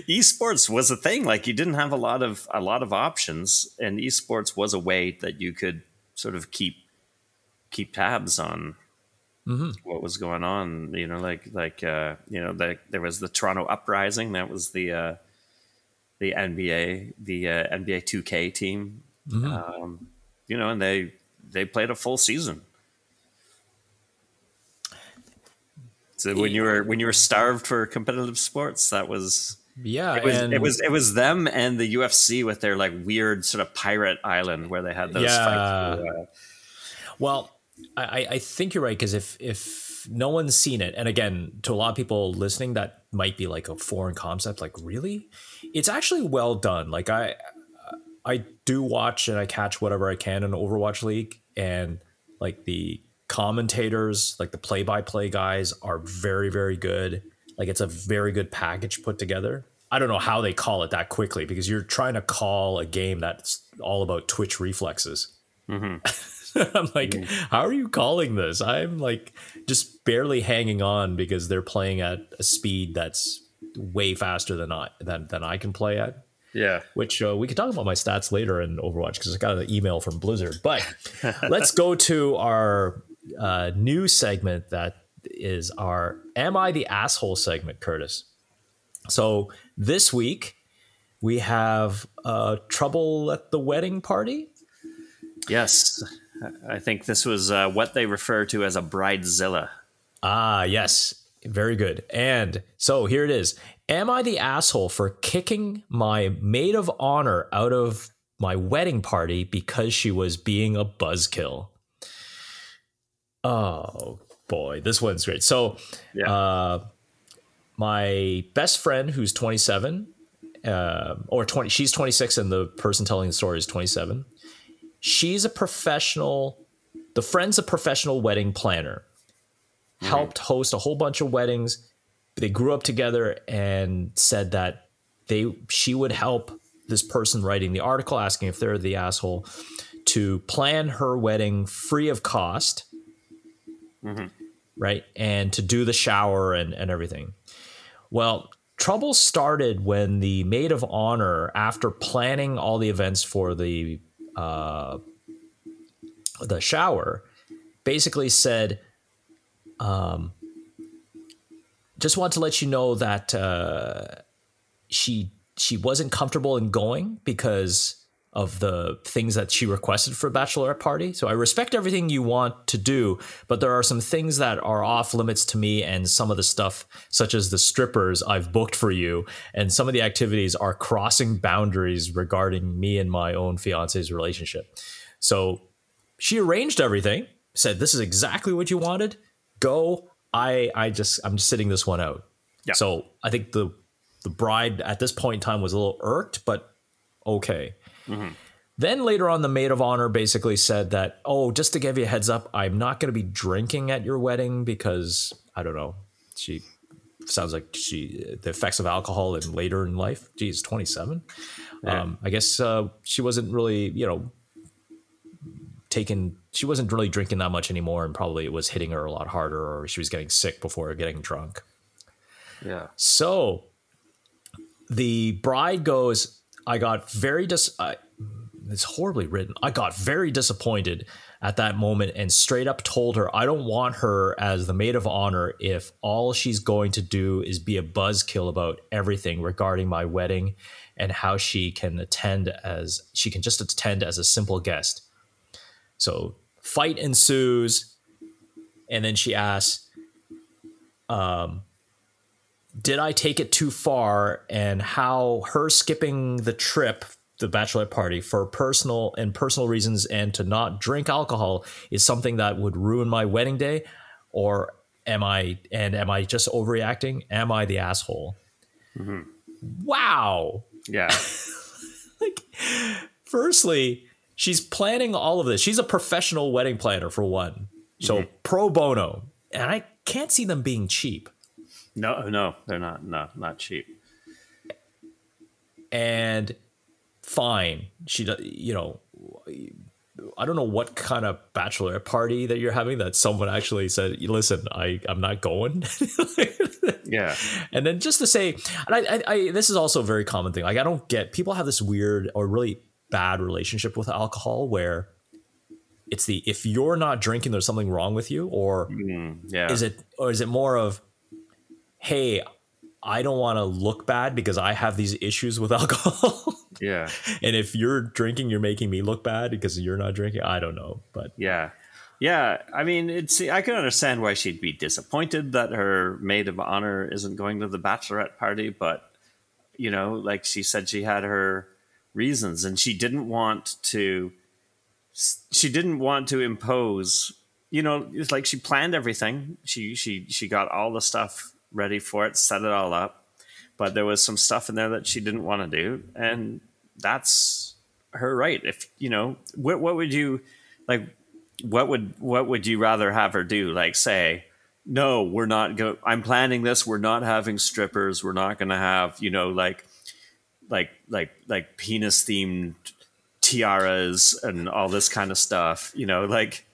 Speaker 3: esports was a thing like you didn't have a lot of a lot of options and esports was a way that you could sort of keep keep tabs on mm-hmm. what was going on you know like like uh you know the, there was the toronto uprising that was the uh the nba the uh, nba 2k team mm-hmm. um you know and they they played a full season So when you were when you were starved for competitive sports, that was
Speaker 2: yeah.
Speaker 3: It was it was it was them and the UFC with their like weird sort of pirate island where they had those yeah. fights. uh,
Speaker 2: well, I, I think you're right because if if no one's seen it, and again, to a lot of people listening, that might be like a foreign concept. Like, really, it's actually well done. Like I I do watch and I catch whatever I can in Overwatch League, and like the commentators, like the play by play guys, are very, very good. Like it's a very good package put together. I don't know how they call it that quickly because you're trying to call a game that's all about Twitch reflexes. Mm-hmm. *laughs* *laughs* I'm like, how are you calling this? I'm like just barely hanging on because they're playing at a speed that's way faster than I than, than I can play at.
Speaker 3: Yeah.
Speaker 2: Which uh, we could talk about my stats later in Overwatch because I got an email from Blizzard. But *laughs* let's go to our uh, new segment that is our Am I the Asshole segment, Curtis. So this week we have uh, Trouble at the Wedding Party.
Speaker 3: Yes. I think this was uh, what they refer to as a bridezilla.
Speaker 2: Ah, yes. Very good. And so here it is. Am I the asshole for kicking my maid of honor out of my wedding party because she was being a buzzkill? Oh boy, this one's great. So, yeah. uh, my best friend, who's 27, uh, or 20, she's 26, and the person telling the story is 27. She's a professional. The friend's a professional wedding planner. Mm-hmm. Helped host a whole bunch of weddings. They grew up together and said that they she would help this person writing the article asking if they're the asshole to plan her wedding free of cost mm-hmm. right? And to do the shower and, and everything. Well, trouble started when the maid of honor, after planning all the events for the uh, the shower, basically said, um, "Just want to let you know that uh, she she wasn't comfortable in going because." Of the things that she requested for a bachelorette party. So I respect everything you want to do, but there are some things that are off limits to me and some of the stuff such as the strippers I've booked for you and some of the activities are crossing boundaries regarding me and my own fiance's relationship. So she arranged everything, said this is exactly what you wanted. Go. I I just I'm just sitting this one out. Yeah. So I think the the bride at this point in time was a little irked, but okay. Mm-hmm. Then later on, the maid of honor basically said that, oh, just to give you a heads up, I'm not going to be drinking at your wedding because I don't know. She sounds like she the effects of alcohol and later in life. Geez, 27. Yeah. Um, I guess uh, she wasn't really, you know, taking. She wasn't really drinking that much anymore, and probably it was hitting her a lot harder, or she was getting sick before getting drunk.
Speaker 3: Yeah.
Speaker 2: So the bride goes, I got very dis. It's horribly written. I got very disappointed at that moment and straight up told her I don't want her as the maid of honor if all she's going to do is be a buzzkill about everything regarding my wedding and how she can attend as she can just attend as a simple guest. So fight ensues, and then she asks, um, did I take it too far and how her skipping the trip the bachelorette party for personal and personal reasons and to not drink alcohol is something that would ruin my wedding day? Or am I and am I just overreacting? Am I the asshole? Mm-hmm. wow.
Speaker 3: Yeah. *laughs*
Speaker 2: Like firstly she's planning all of this. She's a professional wedding planner for one. So mm-hmm. pro bono. And I can't see them being cheap
Speaker 3: no, no, they're not. No, not cheap.
Speaker 2: And fine, she, you know, I don't know what kind of bachelorette party that you're having that someone actually said, "Listen, I I'm not going." *laughs*
Speaker 3: yeah,
Speaker 2: and then just to say, and I, I, I this is also a very common thing. Like I don't get people have this weird or really bad relationship with alcohol where it's the if you're not drinking, there's something wrong with you, or
Speaker 3: mm, yeah,
Speaker 2: is it or is it more of, hey, I don't want to look bad because I have these issues with *laughs* alcohol.
Speaker 3: yeah.
Speaker 2: And if you're drinking, you're making me look bad because you're not drinking. I don't know, but
Speaker 3: yeah. Yeah, I mean, it's I can understand why she'd be disappointed that her maid of honor isn't going to the bachelorette party, but you know, like she said she had her reasons and she didn't want to she didn't want to impose you know it's like she planned everything she she she got all the stuff ready for it, set it all up. But there was some stuff in there that she didn't want to do, and that's her right. If you know, what what would you like? What would what would you rather have her do? Like say, no, we're not go. I'm planning this. We're not having strippers. We're not going to have you know like like like like penis themed tiaras and all this kind of stuff. You know, like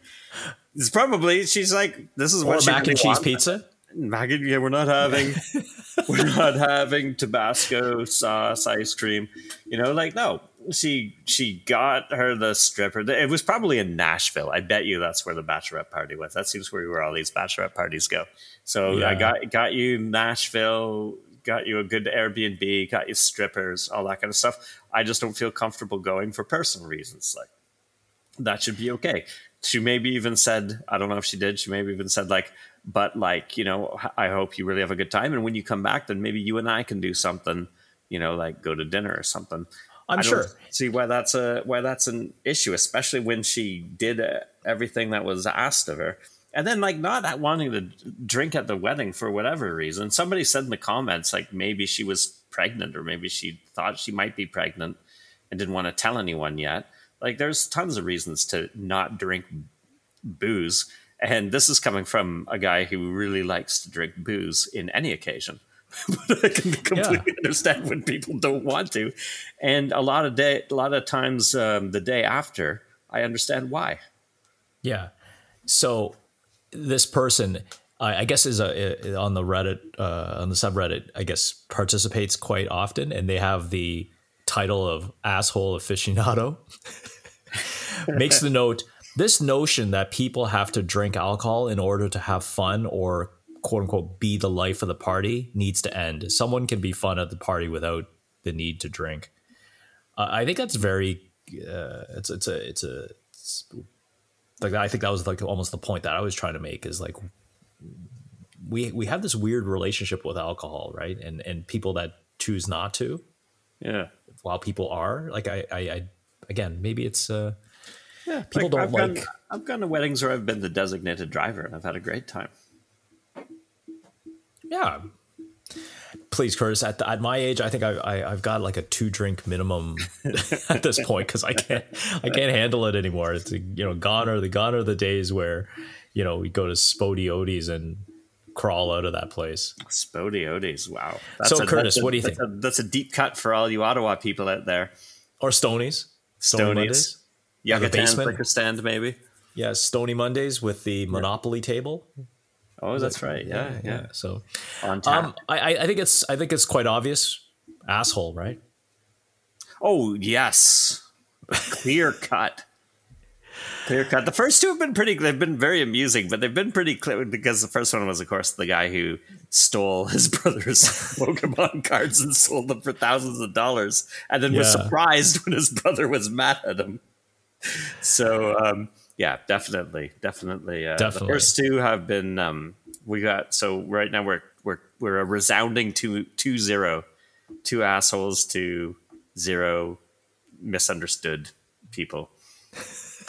Speaker 3: it's probably she's like this is
Speaker 2: or
Speaker 3: what
Speaker 2: mac and cheese pizza
Speaker 3: maggot. Yeah, we're not having *laughs* we're not having Tabasco sauce ice cream. You know, like no, she she got her the stripper. It was probably in Nashville. I bet you that's where the bachelorette party was. That seems where all these bachelorette parties go. So yeah. I got got you Nashville. Got you a good Airbnb. Got you strippers, all that kind of stuff. I just don't feel comfortable going for personal reasons. Like that should be okay. She maybe even said, I don't know if she did. She maybe even said like, but like you know i hope you really have a good time and when you come back then maybe you and i can do something you know like go to dinner or something.
Speaker 2: I'm sure.
Speaker 3: see why that's a why that's an issue especially when she did uh, everything that was asked of her. And then like not wanting to drink at the wedding for whatever reason. Somebody said in the comments like maybe she was pregnant or maybe she thought she might be pregnant and didn't want to tell anyone yet. Like there's tons of reasons to not drink booze and this is coming from a guy who really likes to drink booze in any occasion. *laughs* but I can completely yeah. understand when people don't want to. And a lot of day, a lot of times, um, the day after, I understand why.
Speaker 2: Yeah. So this person, I, I guess, is a, on the Reddit, uh, on the subreddit, I guess, participates quite often, and they have the title of asshole aficionado. *laughs* Makes the note this notion that people have to drink alcohol in order to have fun or quote unquote be the life of the party needs to end. Someone can be fun at the party without the need to drink. Uh, I think that's very. Uh, it's it's a it's a it's, like I think that was like almost the point that I was trying to make is like we we have this weird relationship with alcohol, right? And and people that choose not to,
Speaker 3: yeah,
Speaker 2: while people are like I I, I again maybe it's uh
Speaker 3: yeah, people like, don't I've like. Gone, I've gone to weddings where I've been the designated driver, and I've had a great time.
Speaker 2: Yeah, please, Curtis. At, the, at my age, I think I, I have got like a two drink minimum *laughs* at this point because I can't I can't handle it anymore. It's you know gone are the gone are the days where you know we go to Odie's and crawl out of that place.
Speaker 3: Odie's, wow.
Speaker 2: That's so a, Curtis, a, what do you
Speaker 3: that's
Speaker 2: think?
Speaker 3: A, that's a deep cut for all you Ottawa people out there.
Speaker 2: Or Stonies.
Speaker 3: Stonies. Yucatan liquor stand, maybe.
Speaker 2: Yeah, Stony Mondays with the Monopoly table.
Speaker 3: Oh, that's right. Yeah, yeah. yeah.
Speaker 2: So, on tap. Um, I, I think it's I think it's quite obvious. Asshole, right?
Speaker 3: Oh yes, clear *laughs* cut. Clear cut. The first two have been pretty. They've been very amusing, but they've been pretty clear because the first one was, of course, the guy who stole his *laughs* brother's *laughs* Pokemon cards and sold them for thousands of dollars, and then yeah. was surprised when his brother was mad at him so um, yeah, definitely, definitely. Uh, definitely. The first two have been um, we got so right now we're we're we're a resounding two two zero, two assholes to zero misunderstood people.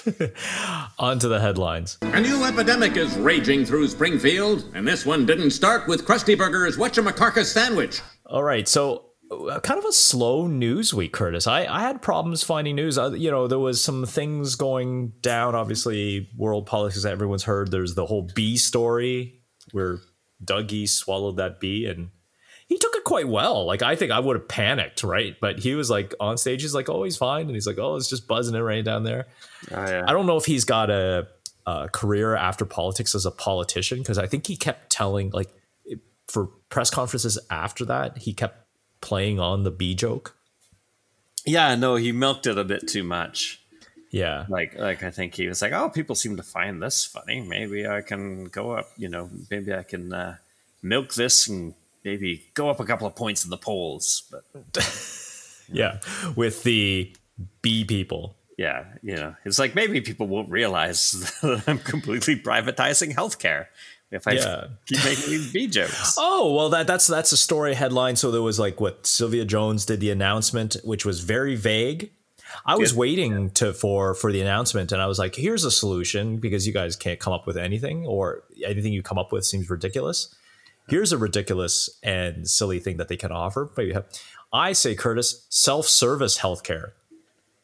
Speaker 3: *laughs*
Speaker 2: On to the headlines.
Speaker 4: A new epidemic is raging through Springfield, and this one didn't start with Krusty Burger's Whatchamacarcus sandwich.
Speaker 2: All right, so kind of a slow news week, Curtis. I, I had problems finding news. Uh, you know, there was some things going down. Obviously, world politics. Everyone's heard. There's the whole bee story where Dougie swallowed that bee, and he took it quite well. Like I think I would have panicked, right? But he was like on stage, he's like, "Oh, he's fine," and he's like, "Oh, it's just buzzing it right down there."
Speaker 3: Oh, yeah.
Speaker 2: I don't know if he's got a, a career after politics as a politician because I think he kept telling like for press conferences after that, he kept playing on the B joke.
Speaker 3: Yeah, no, he milked it a bit too much.
Speaker 2: Yeah,
Speaker 3: Like, like I think he was like, "Oh, people seem to find this funny. Maybe I can go up. You know, maybe I can uh, milk this and maybe go up a couple of points in the polls." But *laughs*
Speaker 2: yeah, with the B people.
Speaker 3: yeah, you know, it's like maybe people won't realize *laughs* that I'm completely privatizing healthcare if I
Speaker 2: Yeah. *laughs*
Speaker 3: keep making these B jokes. *laughs*
Speaker 2: Oh well, that that's that's a story headline. So there was like what Sylvia Jones did the announcement, which was very vague. I was waiting to for for the announcement, and I was like, "Here's a solution," because you guys can't come up with anything, or anything you come up with seems ridiculous. Here's a ridiculous and silly thing that they can offer. Maybe I say, Curtis, self-service healthcare.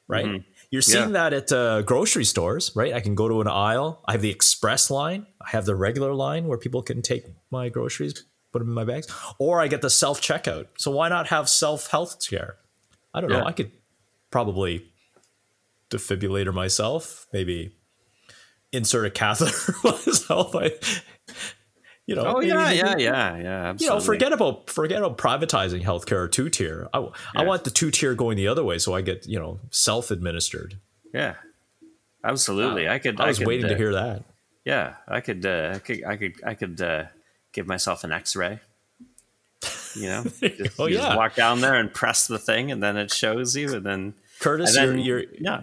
Speaker 2: Right, mm-hmm. You're seeing that at uh, grocery stores, right? I can go to an aisle. I have the express line. I have the regular line where people can take my groceries, put them in my bags, or I get the self checkout. So why not have self health care? I don't know. I could probably defibrillator myself, maybe insert a catheter *laughs* myself. I, you know,
Speaker 3: Oh yeah, yeah, yeah, yeah.
Speaker 2: You know, forget about forget about privatizing healthcare or two tier. I, I want the two tier going the other way, so I get you know self administered.
Speaker 3: Yeah, absolutely. I could.
Speaker 2: I was
Speaker 3: could,
Speaker 2: waiting
Speaker 3: uh,
Speaker 2: to hear that.
Speaker 3: Yeah, I could. Uh, I could. I could. I could uh, give myself an X-ray. You know, *laughs* just,
Speaker 2: Oh,
Speaker 3: you just
Speaker 2: yeah.
Speaker 3: walk down there and press the thing, and then it shows you, and then
Speaker 2: Curtis,
Speaker 3: and then
Speaker 2: you're, you're
Speaker 3: yeah,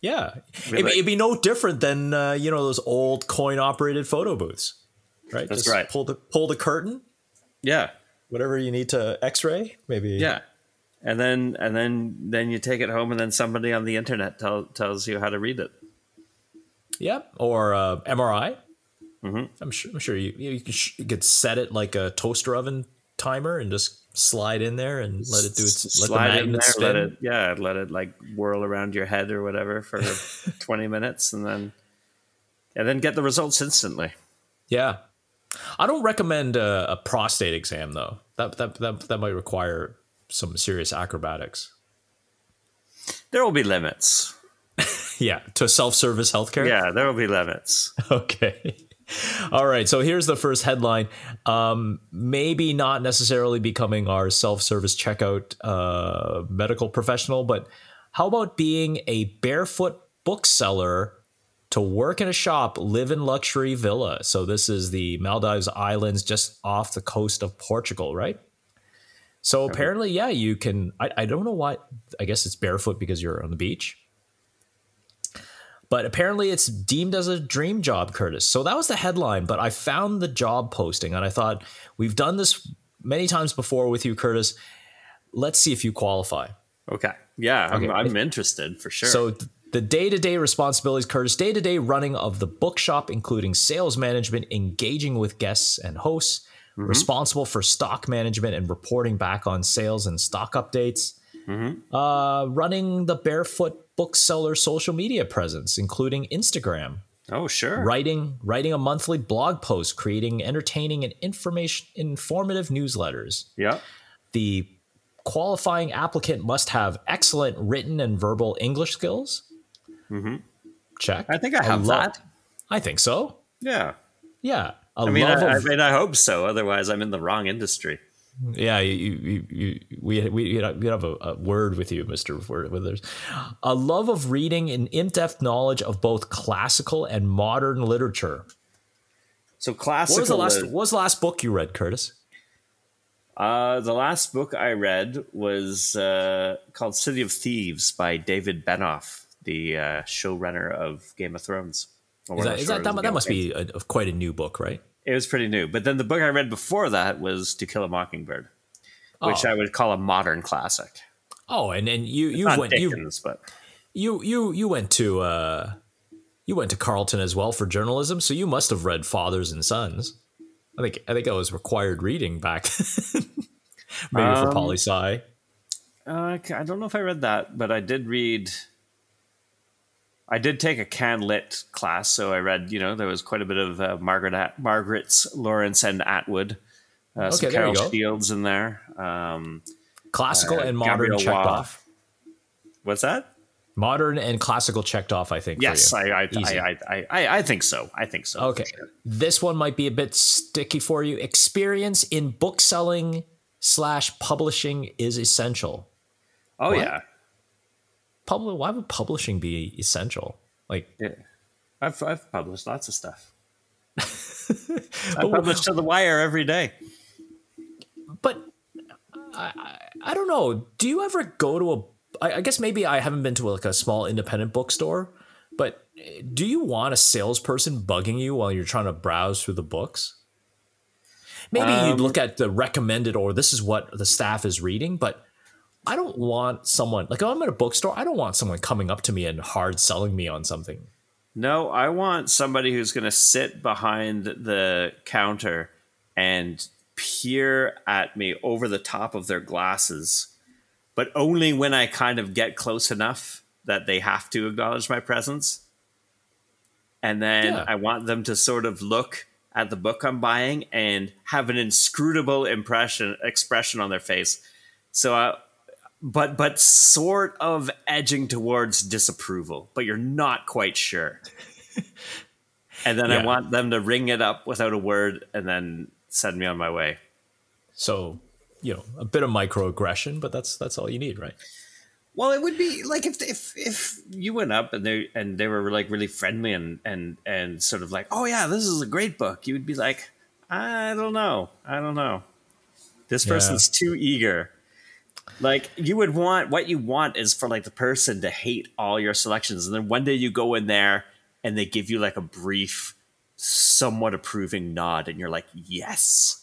Speaker 2: Yeah,
Speaker 3: Be
Speaker 2: it'd,
Speaker 3: like-
Speaker 2: it'd be no different than uh, you know those old coin operated photo booths, right?
Speaker 3: That's
Speaker 2: Just
Speaker 3: right.
Speaker 2: Pull the pull the curtain,
Speaker 3: yeah,
Speaker 2: whatever you need to X-ray, maybe.
Speaker 3: yeah. And then and then then you take it home, and then somebody on the internet tell, tells you how to read it.
Speaker 2: Yep. Or uh, MRI.
Speaker 3: Mm-hmm.
Speaker 2: I'm sure. I'm sure you you could, you could set it like a toaster oven timer and just slide in there and let it do its let the
Speaker 3: Slide in
Speaker 2: magnet
Speaker 3: there,
Speaker 2: spin.
Speaker 3: let it yeah, let it like whirl around your head or whatever for *laughs* twenty minutes, and then and then get the results instantly.
Speaker 2: Yeah. I don't recommend a, a prostate exam though. That, that that that might require some serious acrobatics.
Speaker 3: There will be limits. *laughs*
Speaker 2: Yeah, to self-service healthcare.
Speaker 3: Yeah, there will be limits. *laughs*
Speaker 2: Okay. All right. So here's the first headline. Um, maybe not necessarily becoming our self service checkout uh, medical professional, but how about being a barefoot bookseller to work in a shop, live in luxury villa? So this is the Maldives Islands just off the coast of Portugal, right? So apparently, yeah, you can. I, I don't know why. I guess it's barefoot because you're on the beach but apparently it's deemed as a dream job, Curtis. So that was the headline, but I found the job posting and I thought, we've done this many times before with you, Curtis. Let's see if you qualify.
Speaker 3: Okay. Yeah, I'm,
Speaker 2: Okay.
Speaker 3: I'm interested for sure.
Speaker 2: So th- the day-to-day responsibilities, Curtis, day-to-day running of the bookshop, including sales management, engaging with guests and hosts, responsible for stock management and reporting back on sales and stock updates, uh, running the Barefoot Bookseller social media presence, including Instagram,
Speaker 3: oh, sure.
Speaker 2: writing writing a monthly blog post, creating entertaining and information informative newsletters.
Speaker 3: Yeah.
Speaker 2: The qualifying applicant must have excellent written and verbal English skills. Check.
Speaker 3: Mm-hmm. I think I have
Speaker 2: lo-
Speaker 3: that.
Speaker 2: I think so.
Speaker 3: Yeah.
Speaker 2: Yeah. A
Speaker 3: I mean,
Speaker 2: love
Speaker 3: I, I mean, I hope so. Otherwise, I'm in the wrong industry.
Speaker 2: yeah, you, you, you, we we we have a, a word with you, Mister Withers. A love of reading and in-depth knowledge of both classical and modern literature.
Speaker 3: So
Speaker 2: What
Speaker 3: classical.
Speaker 2: was the last? What was the last book you read, Curtis?
Speaker 3: Uh, the last book I read was uh, called City of Thieves by David Benioff, the uh, showrunner of Game of Thrones.
Speaker 2: Is that, is that, that, that must be a, quite a new book, right?
Speaker 3: It was pretty new. But then the book I read before that was To Kill a Mockingbird, which
Speaker 2: Oh.
Speaker 3: I would call a modern classic.
Speaker 2: Oh, and and you you went you
Speaker 3: Dickens, but
Speaker 2: you you you went to uh you went to Carleton as well for journalism, so you must have read Fathers and Sons. I think I think that was required reading back *laughs* maybe for
Speaker 3: Um,
Speaker 2: poli sci.
Speaker 3: Uh, I don't know if I read that, but I did read. I did take a can lit class, so I read. You know, there was quite a bit of uh, Margaret At- Margaret's Laurence and Atwood, Uh, some
Speaker 2: Okay, you
Speaker 3: Carol. Shields in there. Um,
Speaker 2: Classical
Speaker 3: Uh,
Speaker 2: and modern
Speaker 3: Gabriel
Speaker 2: checked
Speaker 3: Waugh.
Speaker 2: off.
Speaker 3: what's that?
Speaker 2: Modern and classical checked off. I think. for
Speaker 3: Yes. I I, I, I, I I think so. I think so.
Speaker 2: Okay. This one might be a bit sticky for you. Experience in bookselling slash publishing is essential.
Speaker 3: Oh
Speaker 2: What?
Speaker 3: yeah.
Speaker 2: Public. Why would publishing be essential? Like,
Speaker 3: Yeah. I've I've published lots of stuff. *laughs* I publish to the wire every day.
Speaker 2: but I, I, I don't know. Do you ever go to a? I, I guess maybe I haven't been to like a small independent bookstore, but eh, do you want a salesperson bugging you while you're trying to browse through the books? Maybe
Speaker 3: Um,
Speaker 2: you'd look at the recommended or this is what the staff is reading, but I don't want someone like I'm at a bookstore. I don't want someone coming up to me and hard selling me on something.
Speaker 3: No, I want somebody who's going to sit behind the counter and peer at me over the top of their glasses, but only when I kind of get close enough that they have to acknowledge my presence. And then
Speaker 2: Yeah.
Speaker 3: I want them to sort of look at the book I'm buying and have an inscrutable impression expression on their face. So I, but but sort of edging towards disapproval, but you're not quite sure. *laughs* and then I want them to ring it up without a word and then send me on my way.
Speaker 2: So you know a bit of microaggression, but that's that's all you need, right?
Speaker 3: Well, it would be like if if if you went up and they and they were like really friendly and and and sort of like, oh yeah, this is a great book. You would be like, I don't know, I don't know. This
Speaker 2: Yeah.
Speaker 3: person's too eager. Like you would want what you want is for like the person to hate all your selections, and then one day you go in there and they give you like a brief, somewhat approving nod, and you're like, yes.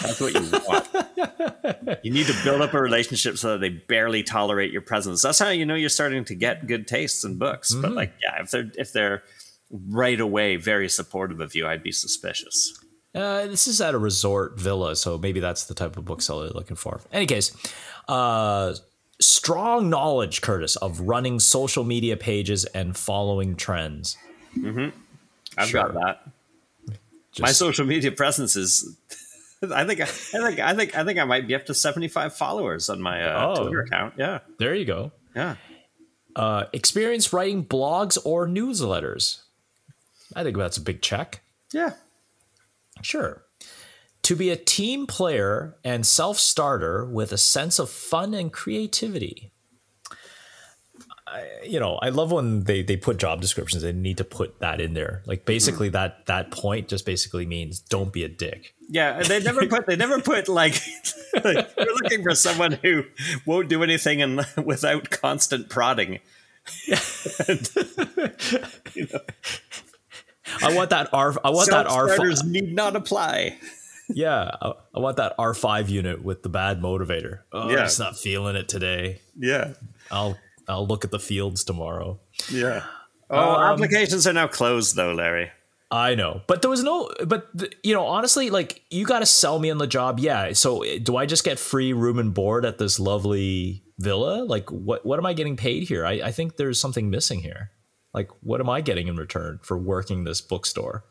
Speaker 3: That's what you want. you need to build up a relationship so that they barely tolerate your presence. That's how you know you're starting to get good tastes in books. But mm-hmm. like, yeah, if they're if they're right away very supportive of you, I'd be suspicious.
Speaker 2: Uh, this is at a resort villa, so maybe that's the type of bookseller you're looking for. Any case, uh, strong knowledge, Curtis, of running social media pages and following trends.
Speaker 3: I've
Speaker 2: Sure.
Speaker 3: got that.
Speaker 2: Just,
Speaker 3: My social media presence is. *laughs* I think I think I think I think I might be up to seventy five followers on my uh,
Speaker 2: Oh.
Speaker 3: Twitter account. Yeah,
Speaker 2: there you go.
Speaker 3: yeah.
Speaker 2: Uh, experience writing blogs or newsletters. I think that's a big check.
Speaker 3: Yeah.
Speaker 2: Sure. To be a team player and self starter with a sense of fun and creativity. I, you know, I love when they, they put job descriptions. They need to put that in there. Like basically mm. that that point just basically means don't be a dick.
Speaker 3: Yeah, and they never put they never put like, *laughs* like we're looking for someone who won't do anything and *laughs* without constant prodding. *laughs*
Speaker 2: I want that R. I want that R.
Speaker 3: Self-starters need not apply.
Speaker 2: Yeah, I, I want that R five unit with the bad motivator. Oh,
Speaker 3: Yeah.
Speaker 2: I'm just not feeling it today.
Speaker 3: Yeah,
Speaker 2: I'll I'll look at the fields tomorrow.
Speaker 3: yeah. Um, oh, applications are now closed though, Larry.
Speaker 2: I know, but there was no, but you know, honestly, like you got to sell me on the job. Yeah. So do I just get free room and board at this lovely villa? Like, what what am I getting paid here? I, I think there's something missing here. Like, what am I getting in return for working this bookstore?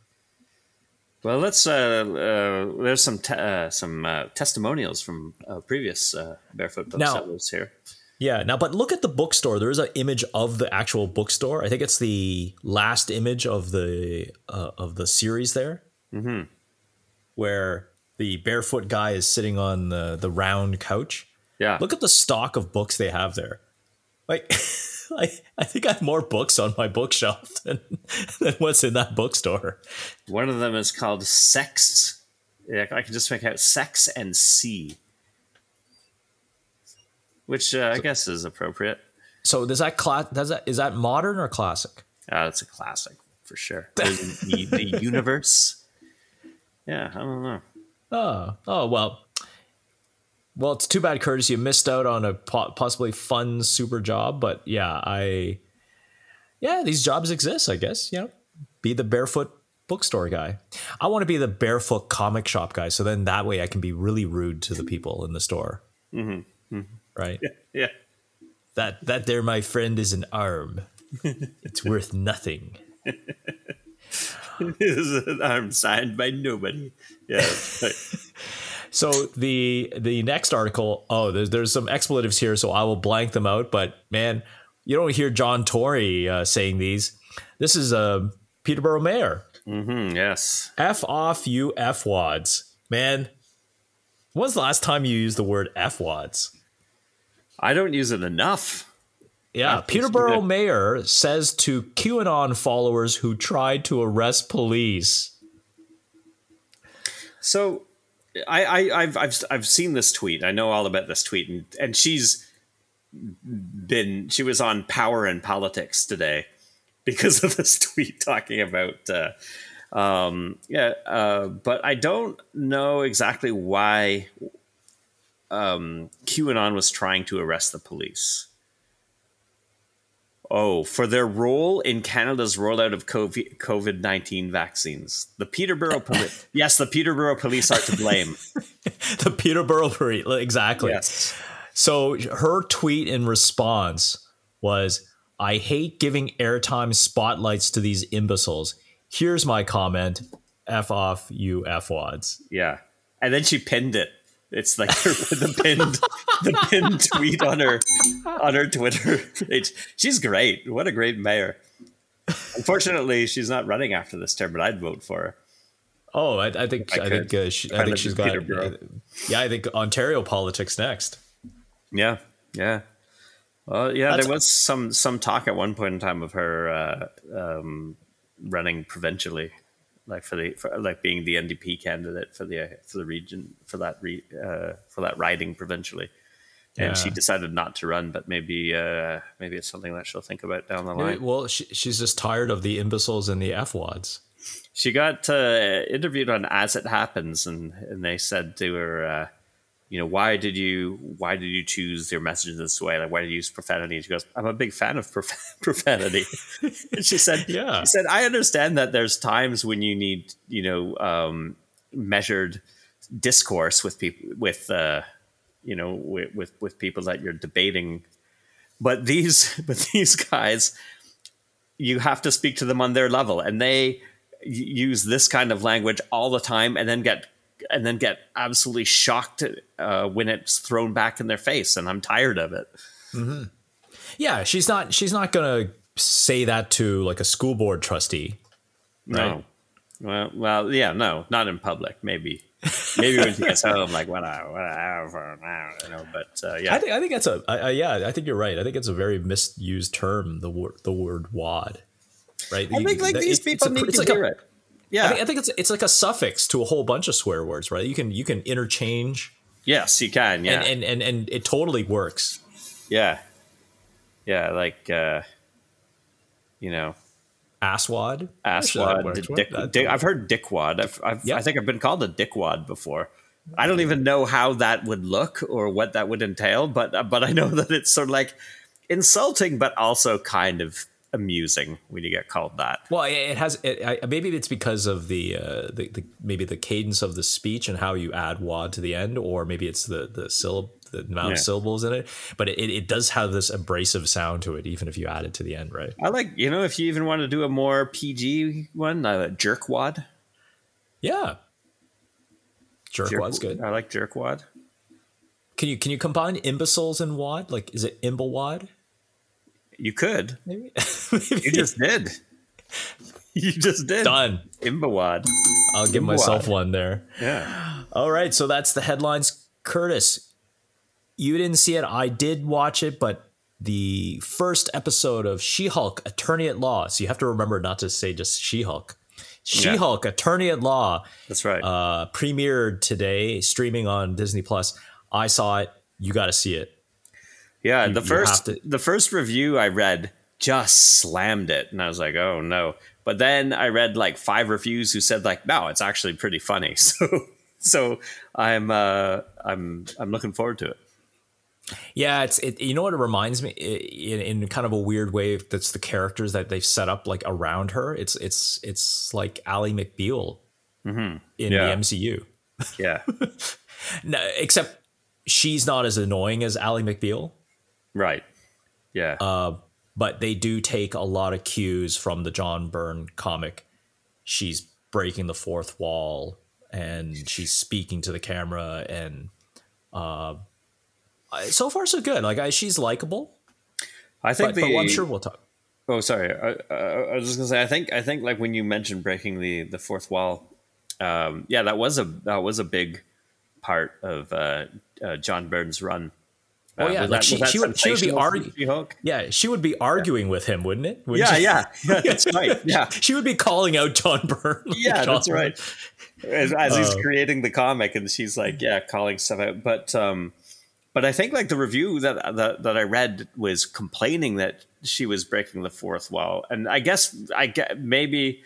Speaker 3: Well, let's. Uh, uh, there's some te- uh, some uh, testimonials from uh, previous uh, barefoot
Speaker 2: Now-
Speaker 3: booksellers here.
Speaker 2: Yeah. Now, but look at the bookstore. There is an image of the actual bookstore. I think it's the last image of the uh, of the series there, mm-hmm. where the barefoot guy is sitting on the the round couch.
Speaker 3: Yeah,
Speaker 2: Look at the stock of books they have there. Like, *laughs* I, I think I have more books on my bookshelf *laughs* than, than what's in that bookstore.
Speaker 3: one of them is called Sex. Yeah, I can just make out Sex and C, which uh, I guess is appropriate.
Speaker 2: So does that class? Does that is that modern or classic?
Speaker 3: Uh, it's a classic for sure. *laughs* the, the, the universe. Yeah, I don't know.
Speaker 2: Oh, oh well. Well, it's too bad, Curtis. You missed out on a possibly fun super job. But yeah, I, yeah, these jobs exist. I guess. You know, be the barefoot bookstore guy. I want to be the barefoot comic shop guy. So then that way I can be really rude to the people in the store. Mm-hmm. Right.
Speaker 3: Yeah.
Speaker 2: That that there, my friend, is an arm. it's worth nothing. *laughs*
Speaker 3: This is an arm signed by nobody. Yeah. right. *laughs*
Speaker 2: So the the next article, oh, there's there's some expletives here, so I will blank them out. But man, you don't hear John Tory uh, saying these. This is a uh, Peterborough mayor.
Speaker 3: Mm-hmm, yes.
Speaker 2: F off you F wads, man. When's the last time you used the word F wads?
Speaker 3: I don't use it enough.
Speaker 2: Yeah, Peterborough mayor says to QAnon followers who tried to arrest police.
Speaker 3: So, I, I have I've I've seen this tweet. I know all about this tweet, and and she's been she was on Power and Politics today because of this *laughs* tweet talking about. Uh, um, yeah, uh, but I don't know exactly why um, QAnon was trying to arrest the police. Oh, for their role in Canada's rollout of COVID 19 vaccines. The Peterborough *laughs* Police. yes, the Peterborough Police are to blame. *laughs*
Speaker 2: the Peterborough Police, exactly. Yes. So her tweet in response was I hate giving airtime spotlights to these imbeciles. Here's my comment F off, you F wads.
Speaker 3: Yeah. And then she pinned it. It's like *laughs* the pinned the pinned tweet on her on her Twitter page. She's great. What a great mayor. Unfortunately, she's not running after this term, but I'd vote for her.
Speaker 2: Oh, I, I think I, I think uh, she, I think she's got. Uh, yeah, I think Ontario politics next.
Speaker 3: Yeah, yeah. Well, yeah, That's, there was some some talk at one point in time of her uh, um, running provincially like for the for, like being the NDP candidate for the for the region for that re, uh, for that riding provincially. And yeah. she decided not to run, but maybe uh, maybe it's something that she'll think about down the line.
Speaker 2: Maybe, well, she, she's just tired of the imbeciles and the f wads.
Speaker 3: She got uh, interviewed on As It Happens, and and they said to her, uh, you know, why did you why did you choose your messages this way? Like, why did you use profanity? And she goes, I'm a big fan of prof- *laughs* profanity. and she said, *laughs* yeah, she said, I understand that there's times when you need, you know, um, measured discourse with people with, uh, you know, with, with with people that you're debating, but these *laughs* but these guys, you have to speak to them on their level, and they use this kind of language all the time, and then get and then get absolutely shocked uh, when it's thrown back in their face, and I'm tired of it.
Speaker 2: Mm-hmm. Yeah, she's not. She's not gonna say that to like a school board trustee.
Speaker 3: Right? No. Well, well, yeah, no, not in public. Maybe, maybe when she gets home, like whatever, whatever, you know. But uh, yeah,
Speaker 2: I think I think that's a I, I, yeah. I think you're right. I think it's a very misused term. The word the word wad, right?
Speaker 3: I think like these people need to like hear a, it.
Speaker 2: Yeah, I think, I think, it's it's like a suffix to a whole bunch of swear words, right? You can you can interchange.
Speaker 3: Yes, you can. Yeah,
Speaker 2: and and and, and it totally works.
Speaker 3: Yeah, yeah, like uh, you know,
Speaker 2: asswad.
Speaker 3: Asswad. Dick, dick, I've heard dickwad. I've, I've. I think I've been called a dickwad before. I don't even know how that would look or what that would entail, but but I know *laughs* that it's sort of like insulting, but also kind of amusing when you get called that.
Speaker 2: Well, it has. It, I, maybe it's because of the, uh, the, the maybe the cadence of the speech and how you add wad to the end, or maybe it's the the syllable the amount yeah. of syllables in it. But it, it does have this abrasive sound to it, even if you add it to the end, right?
Speaker 3: I like you know if you even want to do a more PG one, uh, jerkwad.
Speaker 2: Yeah, jerkwad's Jerk, good.
Speaker 3: I like jerkwad.
Speaker 2: Can you can you combine imbeciles and wad? Like, is it imblewad?
Speaker 3: You could. Maybe. Maybe. *laughs* *laughs* You just did. *laughs* You just did.
Speaker 2: Done.
Speaker 3: Imbawad.
Speaker 2: I'll give Imbawad. myself one there.
Speaker 3: Yeah.
Speaker 2: All right. So that's the headlines. Curtis, you didn't see it. I did watch it, but the first episode of She Hulk, Attorney at Law. So you have to remember not to say just She Hulk. She Hulk, yeah. Attorney at Law.
Speaker 3: That's right.
Speaker 2: Uh, premiered today, streaming on Disney Plus. I saw it. You got to see it.
Speaker 3: Yeah, you, the first to- the first review I read just slammed it, and I was like, oh no. But then I read like five reviews who said like, no, it's actually pretty funny. *laughs* So so I'm uh, I'm I'm looking forward to it.
Speaker 2: Yeah, it's it, you know what it reminds me in, in kind of a weird way. That's the characters that they've set up like around her. It's it's it's like Ally McBeal mm-hmm. in yeah. the MCU.
Speaker 3: Yeah, *laughs*
Speaker 2: no, except she's not as annoying as Ally McBeal.
Speaker 3: Right. Yeah.
Speaker 2: Uh, but they do take a lot of cues from the John Byrne comic. She's breaking the fourth wall and she's speaking to the camera, and uh, so far so good. Like I, she's likable.
Speaker 3: I think
Speaker 2: But,
Speaker 3: the
Speaker 2: but I'm sure we'll talk.
Speaker 3: Oh, sorry. I, I, I was just gonna say. I think. I think like when you mentioned breaking the the fourth wall, um, yeah, that was a that was a big part of uh, uh, John Byrne's run.
Speaker 2: Oh,
Speaker 3: Uh,
Speaker 2: yeah, like
Speaker 3: that-
Speaker 2: she- she would- she would be
Speaker 3: sensational for
Speaker 2: argu-
Speaker 3: She-Hulk?
Speaker 2: Yeah, she would be arguing with him, wouldn't it? Wouldn't
Speaker 3: Yeah, yeah, yeah, *laughs* *laughs* that's right. Yeah, *laughs*
Speaker 2: she would be calling out John Byrne. like,
Speaker 3: yeah,
Speaker 2: John
Speaker 3: that's
Speaker 2: Byrne.
Speaker 3: right. As, as he's
Speaker 2: Uh,
Speaker 3: creating the comic, and she's like, yeah, calling stuff out. But um, but I think like the review that that, that I read was complaining that she was breaking the fourth wall, and I guess I get maybe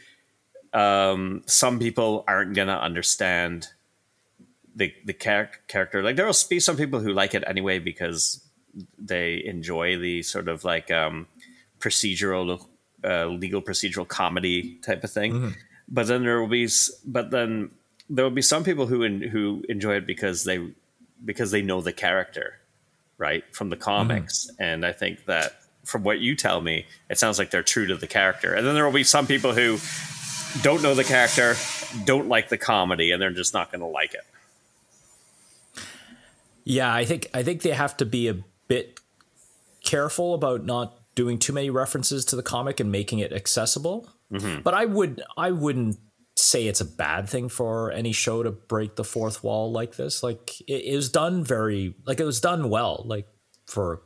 Speaker 3: um, some people aren't gonna understand the the char- character. Like there will be some people who like it anyway because they enjoy the sort of like um, procedural, uh, legal procedural comedy type of thing. But then there will be, but then there will be some people who en- who enjoy it because they because they know the character, right, from the comics. And I think that from what you tell me, it sounds like they're true to the character. And then there will be some people who don't know the character, don't like the comedy, and they're just not going to like it.
Speaker 2: Yeah, I think I think they have to be a bit careful about not doing too many references to the comic and making it accessible. But I would I wouldn't say it's a bad thing for any show to break the fourth wall like this. Like it, it was done very like it was done well, like for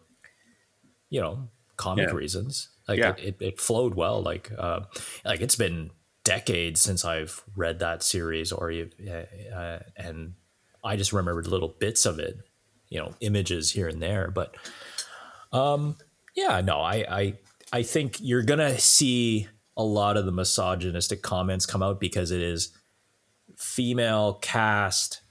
Speaker 2: you know comic
Speaker 3: Yeah.
Speaker 2: reasons. Like
Speaker 3: Yeah.
Speaker 2: it, it, it flowed well. Like uh, like it's been decades since I've read that series or uh, uh, and I just remembered little bits of it, you know, images here and there. But um, yeah, no, I I I think you're gonna see a lot of the misogynistic comments come out because it is female cast,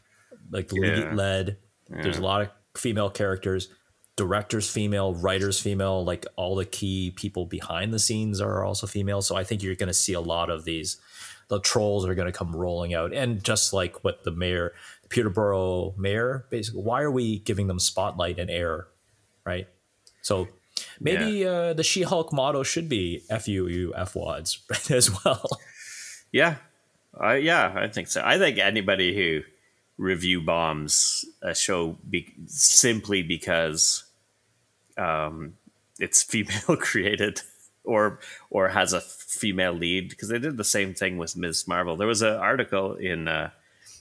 Speaker 2: like
Speaker 3: Yeah.
Speaker 2: lead led. There's a lot of female characters, directors female, writers female. Like all the key people behind the scenes are also female. So I think you're gonna see a lot of these. The trolls are going to come rolling out, and just like what the mayor, Peterborough mayor, basically, why are we giving them spotlight and air, right? So maybe uh, the She-Hulk motto should be "FUU FWads" *laughs* as well.
Speaker 3: Yeah, uh, yeah, I think so. I think anybody who review bombs a show be- simply because um, it's female *laughs* created or or has a female lead because they did the same thing with Ms. Marvel. There was an article in uh,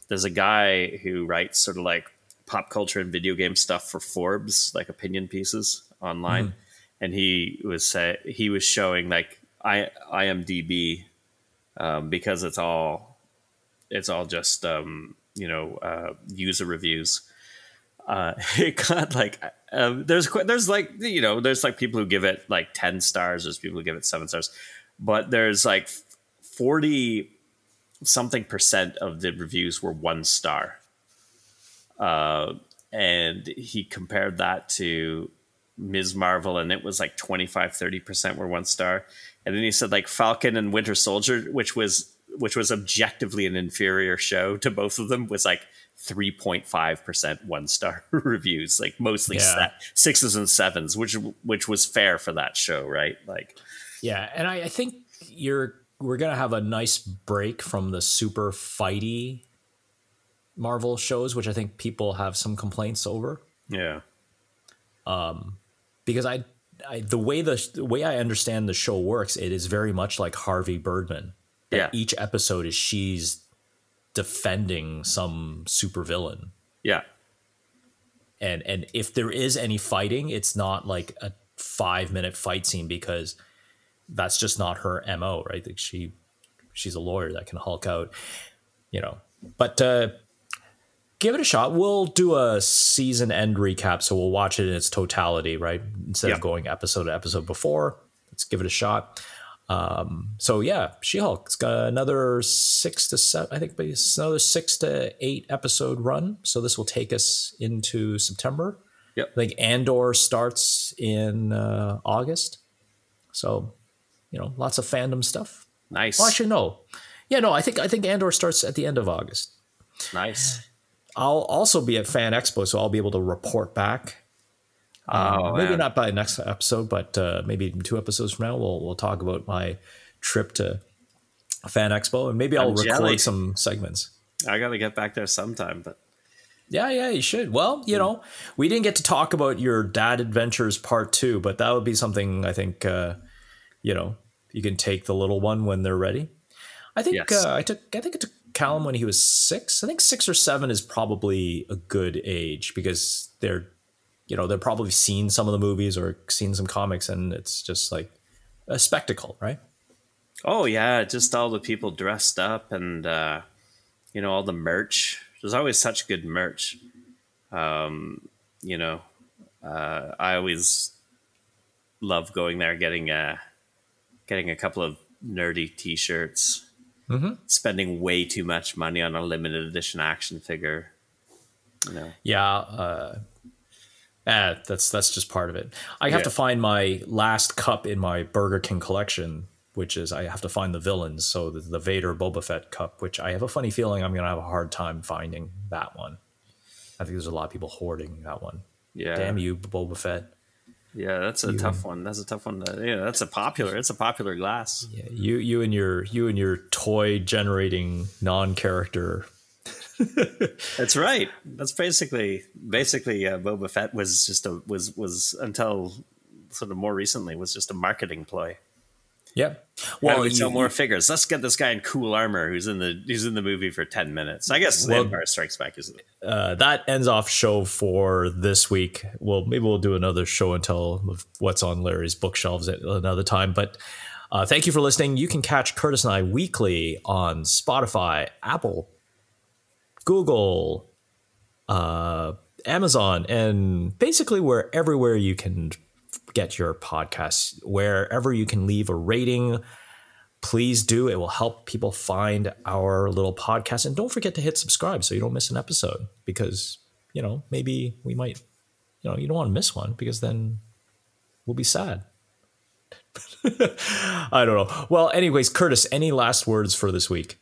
Speaker 3: there's a guy who writes sort of like pop culture and video game stuff for Forbes, like opinion pieces online, and he was say he was showing like I IMDb um, because it's all it's all just um, you know uh, user reviews. Uh, *laughs* it got like um, there's there's like you know there's like people who give it like ten stars. There's people who give it seven stars, but there's like forty something percent of the reviews were one star. Uh, and he compared that to Ms. Marvel, and it was like 25, 30% were one star. And then he said like Falcon and Winter Soldier, which was which was objectively an inferior show to both of them, was like 3.5% one star *laughs* reviews, like mostly
Speaker 2: Yeah.
Speaker 3: sixes and sevens, which which was fair for that show, right? Like
Speaker 2: Yeah, and I, I think you're we're gonna have a nice break from the super fighty Marvel shows, which I think people have some complaints over.
Speaker 3: yeah.
Speaker 2: Um, because I, I the way the, the way I understand the show works, it is very much like Harvey Birdman.
Speaker 3: Yeah.
Speaker 2: Each episode is she's defending some supervillain.
Speaker 3: Yeah.
Speaker 2: And and if there is any fighting, it's not like a five minute fight scene because that's just not her MO, right? Like she she's a lawyer that can hulk out, you know. But uh give it a shot. We'll do a season end recap, so we'll watch it in its totality, right? Instead of going episode to episode before. Let's give it a shot. Um, so yeah, She-Hulk. It's got another six to seven. I think it's another six to eight episode run. So this will take us into September.
Speaker 3: Yep.
Speaker 2: I think Andor starts in uh, August. So, you know, lots of fandom stuff.
Speaker 3: Nice.
Speaker 2: Well, actually, no. Yeah, no. I think I think Andor starts at the end of August.
Speaker 3: nice.
Speaker 2: I'll also be at Fan Expo, so I'll be able to report back. Um,
Speaker 3: Oh,
Speaker 2: maybe
Speaker 3: man.
Speaker 2: not by next episode, but uh, maybe two episodes from now, we'll we'll talk about my trip to Fan Expo, and maybe I'll
Speaker 3: I'm
Speaker 2: record
Speaker 3: jelly.
Speaker 2: some segments.
Speaker 3: I got to get back there sometime, but
Speaker 2: Yeah, yeah, you should. Well, you know, we didn't get to talk about your dad adventures part two, but that would be something I think, uh, you know, you can take the little one when they're ready. I think
Speaker 3: Yes.
Speaker 2: uh, I took I think it took Callum when he was six. I think six or seven is probably a good age because they're, you know, they're probably seen some of the movies or seen some comics, and it's just like a spectacle, right?
Speaker 3: Oh yeah, just all the people dressed up and uh, you know all the merch. There's always such good merch. Um, you know, uh, I always love going there, getting a getting a couple of nerdy T-shirts. Spending way too much money on a limited edition action figure. You know,
Speaker 2: Yeah, uh, eh, that's that's just part of it. I have
Speaker 3: Yeah.
Speaker 2: to find my last cup in my Burger King collection, which is I have to find the villains. So the, the Vader Boba Fett cup, which I have a funny feeling I'm gonna have a hard time finding that one. I think there's a lot of people hoarding that one.
Speaker 3: yeah,
Speaker 2: Damn you, Boba Fett.
Speaker 3: Yeah. That's a tough one. That's a tough one. To, yeah, that's a popular. It's a popular glass.
Speaker 2: Yeah, you you and your you and your toy generating non-character. *laughs*
Speaker 3: That's right. That's basically basically uh, Boba Fett was just a was was until sort of more recently was just a marketing ploy.
Speaker 2: Yeah.
Speaker 3: Well, we
Speaker 2: you-
Speaker 3: more figures. Let's get this guy in cool armor who's in the who's in the movie for ten minutes. I guess
Speaker 2: Well-
Speaker 3: Empire Strikes Back is
Speaker 2: uh, that ends off show for this week. Well, maybe we'll do another show and tell of what's on Larry's bookshelves at another time. But uh, thank you for listening. You can catch Curtis and I weekly on Spotify, Apple, Google, uh, Amazon, and basically where everywhere you can get your podcasts. Wherever you can leave a rating, please do. It will help people find our little podcast. And don't forget to hit subscribe so you don't miss an episode because, you know, maybe we might, you know, you don't want to miss one because then we'll be sad. *laughs* I don't know. Well, anyways, Curtis, any last words for this week?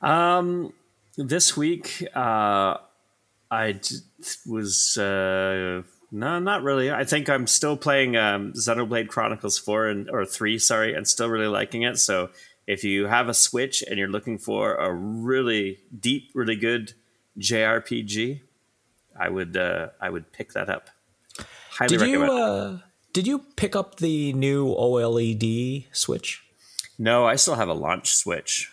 Speaker 3: Um, this week, uh, I was uh, no, not really. I think I'm still playing um, Xenoblade Chronicles Four and or Three, sorry, and still really liking it. So if you have a Switch and you're looking for a really deep, really good JRPG, I would uh, I would pick that up. Highly
Speaker 2: Did you uh, did you pick up the new OLED Switch?
Speaker 3: no, I still have a launch Switch.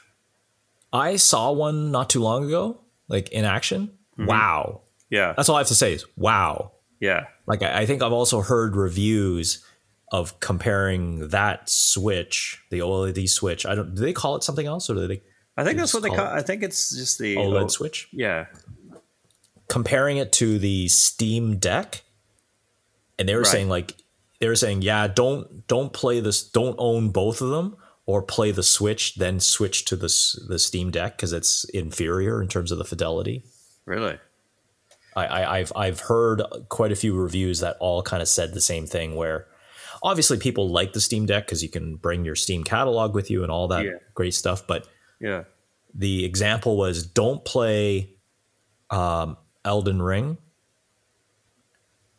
Speaker 2: I saw one not too long ago, like in action. Wow.
Speaker 3: Yeah,
Speaker 2: That's all I have to say is wow.
Speaker 3: Yeah.
Speaker 2: Like I, I think I've also heard reviews of comparing that Switch, the OLED Switch. I don't. Do they call it something else, or do they
Speaker 3: I think that's what they
Speaker 2: call it
Speaker 3: I think it's just the
Speaker 2: OLED
Speaker 3: oh,
Speaker 2: Switch?
Speaker 3: Yeah,
Speaker 2: Comparing it to the Steam Deck, and they were
Speaker 3: Right.
Speaker 2: saying like they were saying, yeah, don't don't play this, don't own both of them, or play the Switch, then switch to the the Steam Deck because it's inferior in terms of the fidelity.
Speaker 3: really.
Speaker 2: I, I, I've I've heard quite a few reviews that all kind of said the same thing. Where obviously people like the Steam Deck because you can bring your Steam catalog with you and all that
Speaker 3: Yeah.
Speaker 2: great stuff. But
Speaker 3: Yeah.
Speaker 2: the example was don't play um, Elden Ring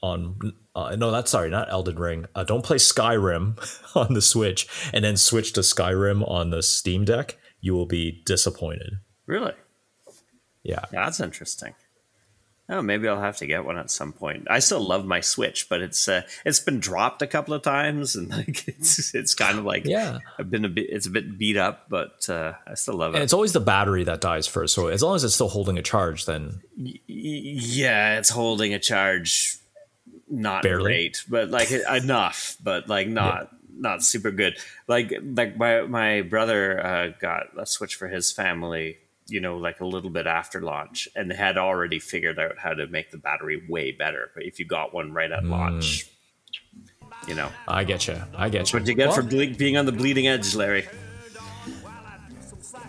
Speaker 2: on. Uh, no, that's sorry, not Elden Ring. Uh, don't play Skyrim *laughs* on the Switch and then switch to Skyrim on the Steam Deck. You will be disappointed.
Speaker 3: Really?
Speaker 2: Yeah.
Speaker 3: Yeah, that's interesting. Oh, maybe I'll have to get one at some point. I still love my Switch, but it's uh, it's been dropped a couple of times, and *laughs* like it's it's kind of like
Speaker 2: Yeah.
Speaker 3: I've been a bit it's a bit beat up, but uh, I still love
Speaker 2: And
Speaker 3: it.
Speaker 2: it's always the battery that dies first. So as long as it's still holding a charge, then
Speaker 3: Y- yeah, it's holding a charge, not
Speaker 2: Barely.
Speaker 3: great, but like *laughs* enough, but like not not super good. Like like my my brother uh, got a Switch for his family, you know, like a little bit after launch, and had already figured out how to make the battery way better. But if you got one right at mm. launch, you know,
Speaker 2: I get you. I get you.
Speaker 3: what you get
Speaker 2: Well,
Speaker 3: for ble- being on the bleeding edge, Larry.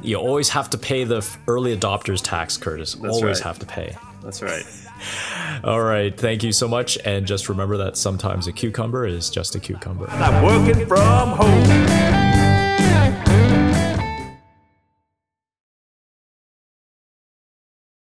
Speaker 2: you always have to pay the early adopters tax, Curtis. always
Speaker 3: right.
Speaker 2: have to pay.
Speaker 3: That's right. *laughs*
Speaker 2: All right. Thank you so much. And just remember that sometimes a cucumber is just a cucumber.
Speaker 1: I'm working from home.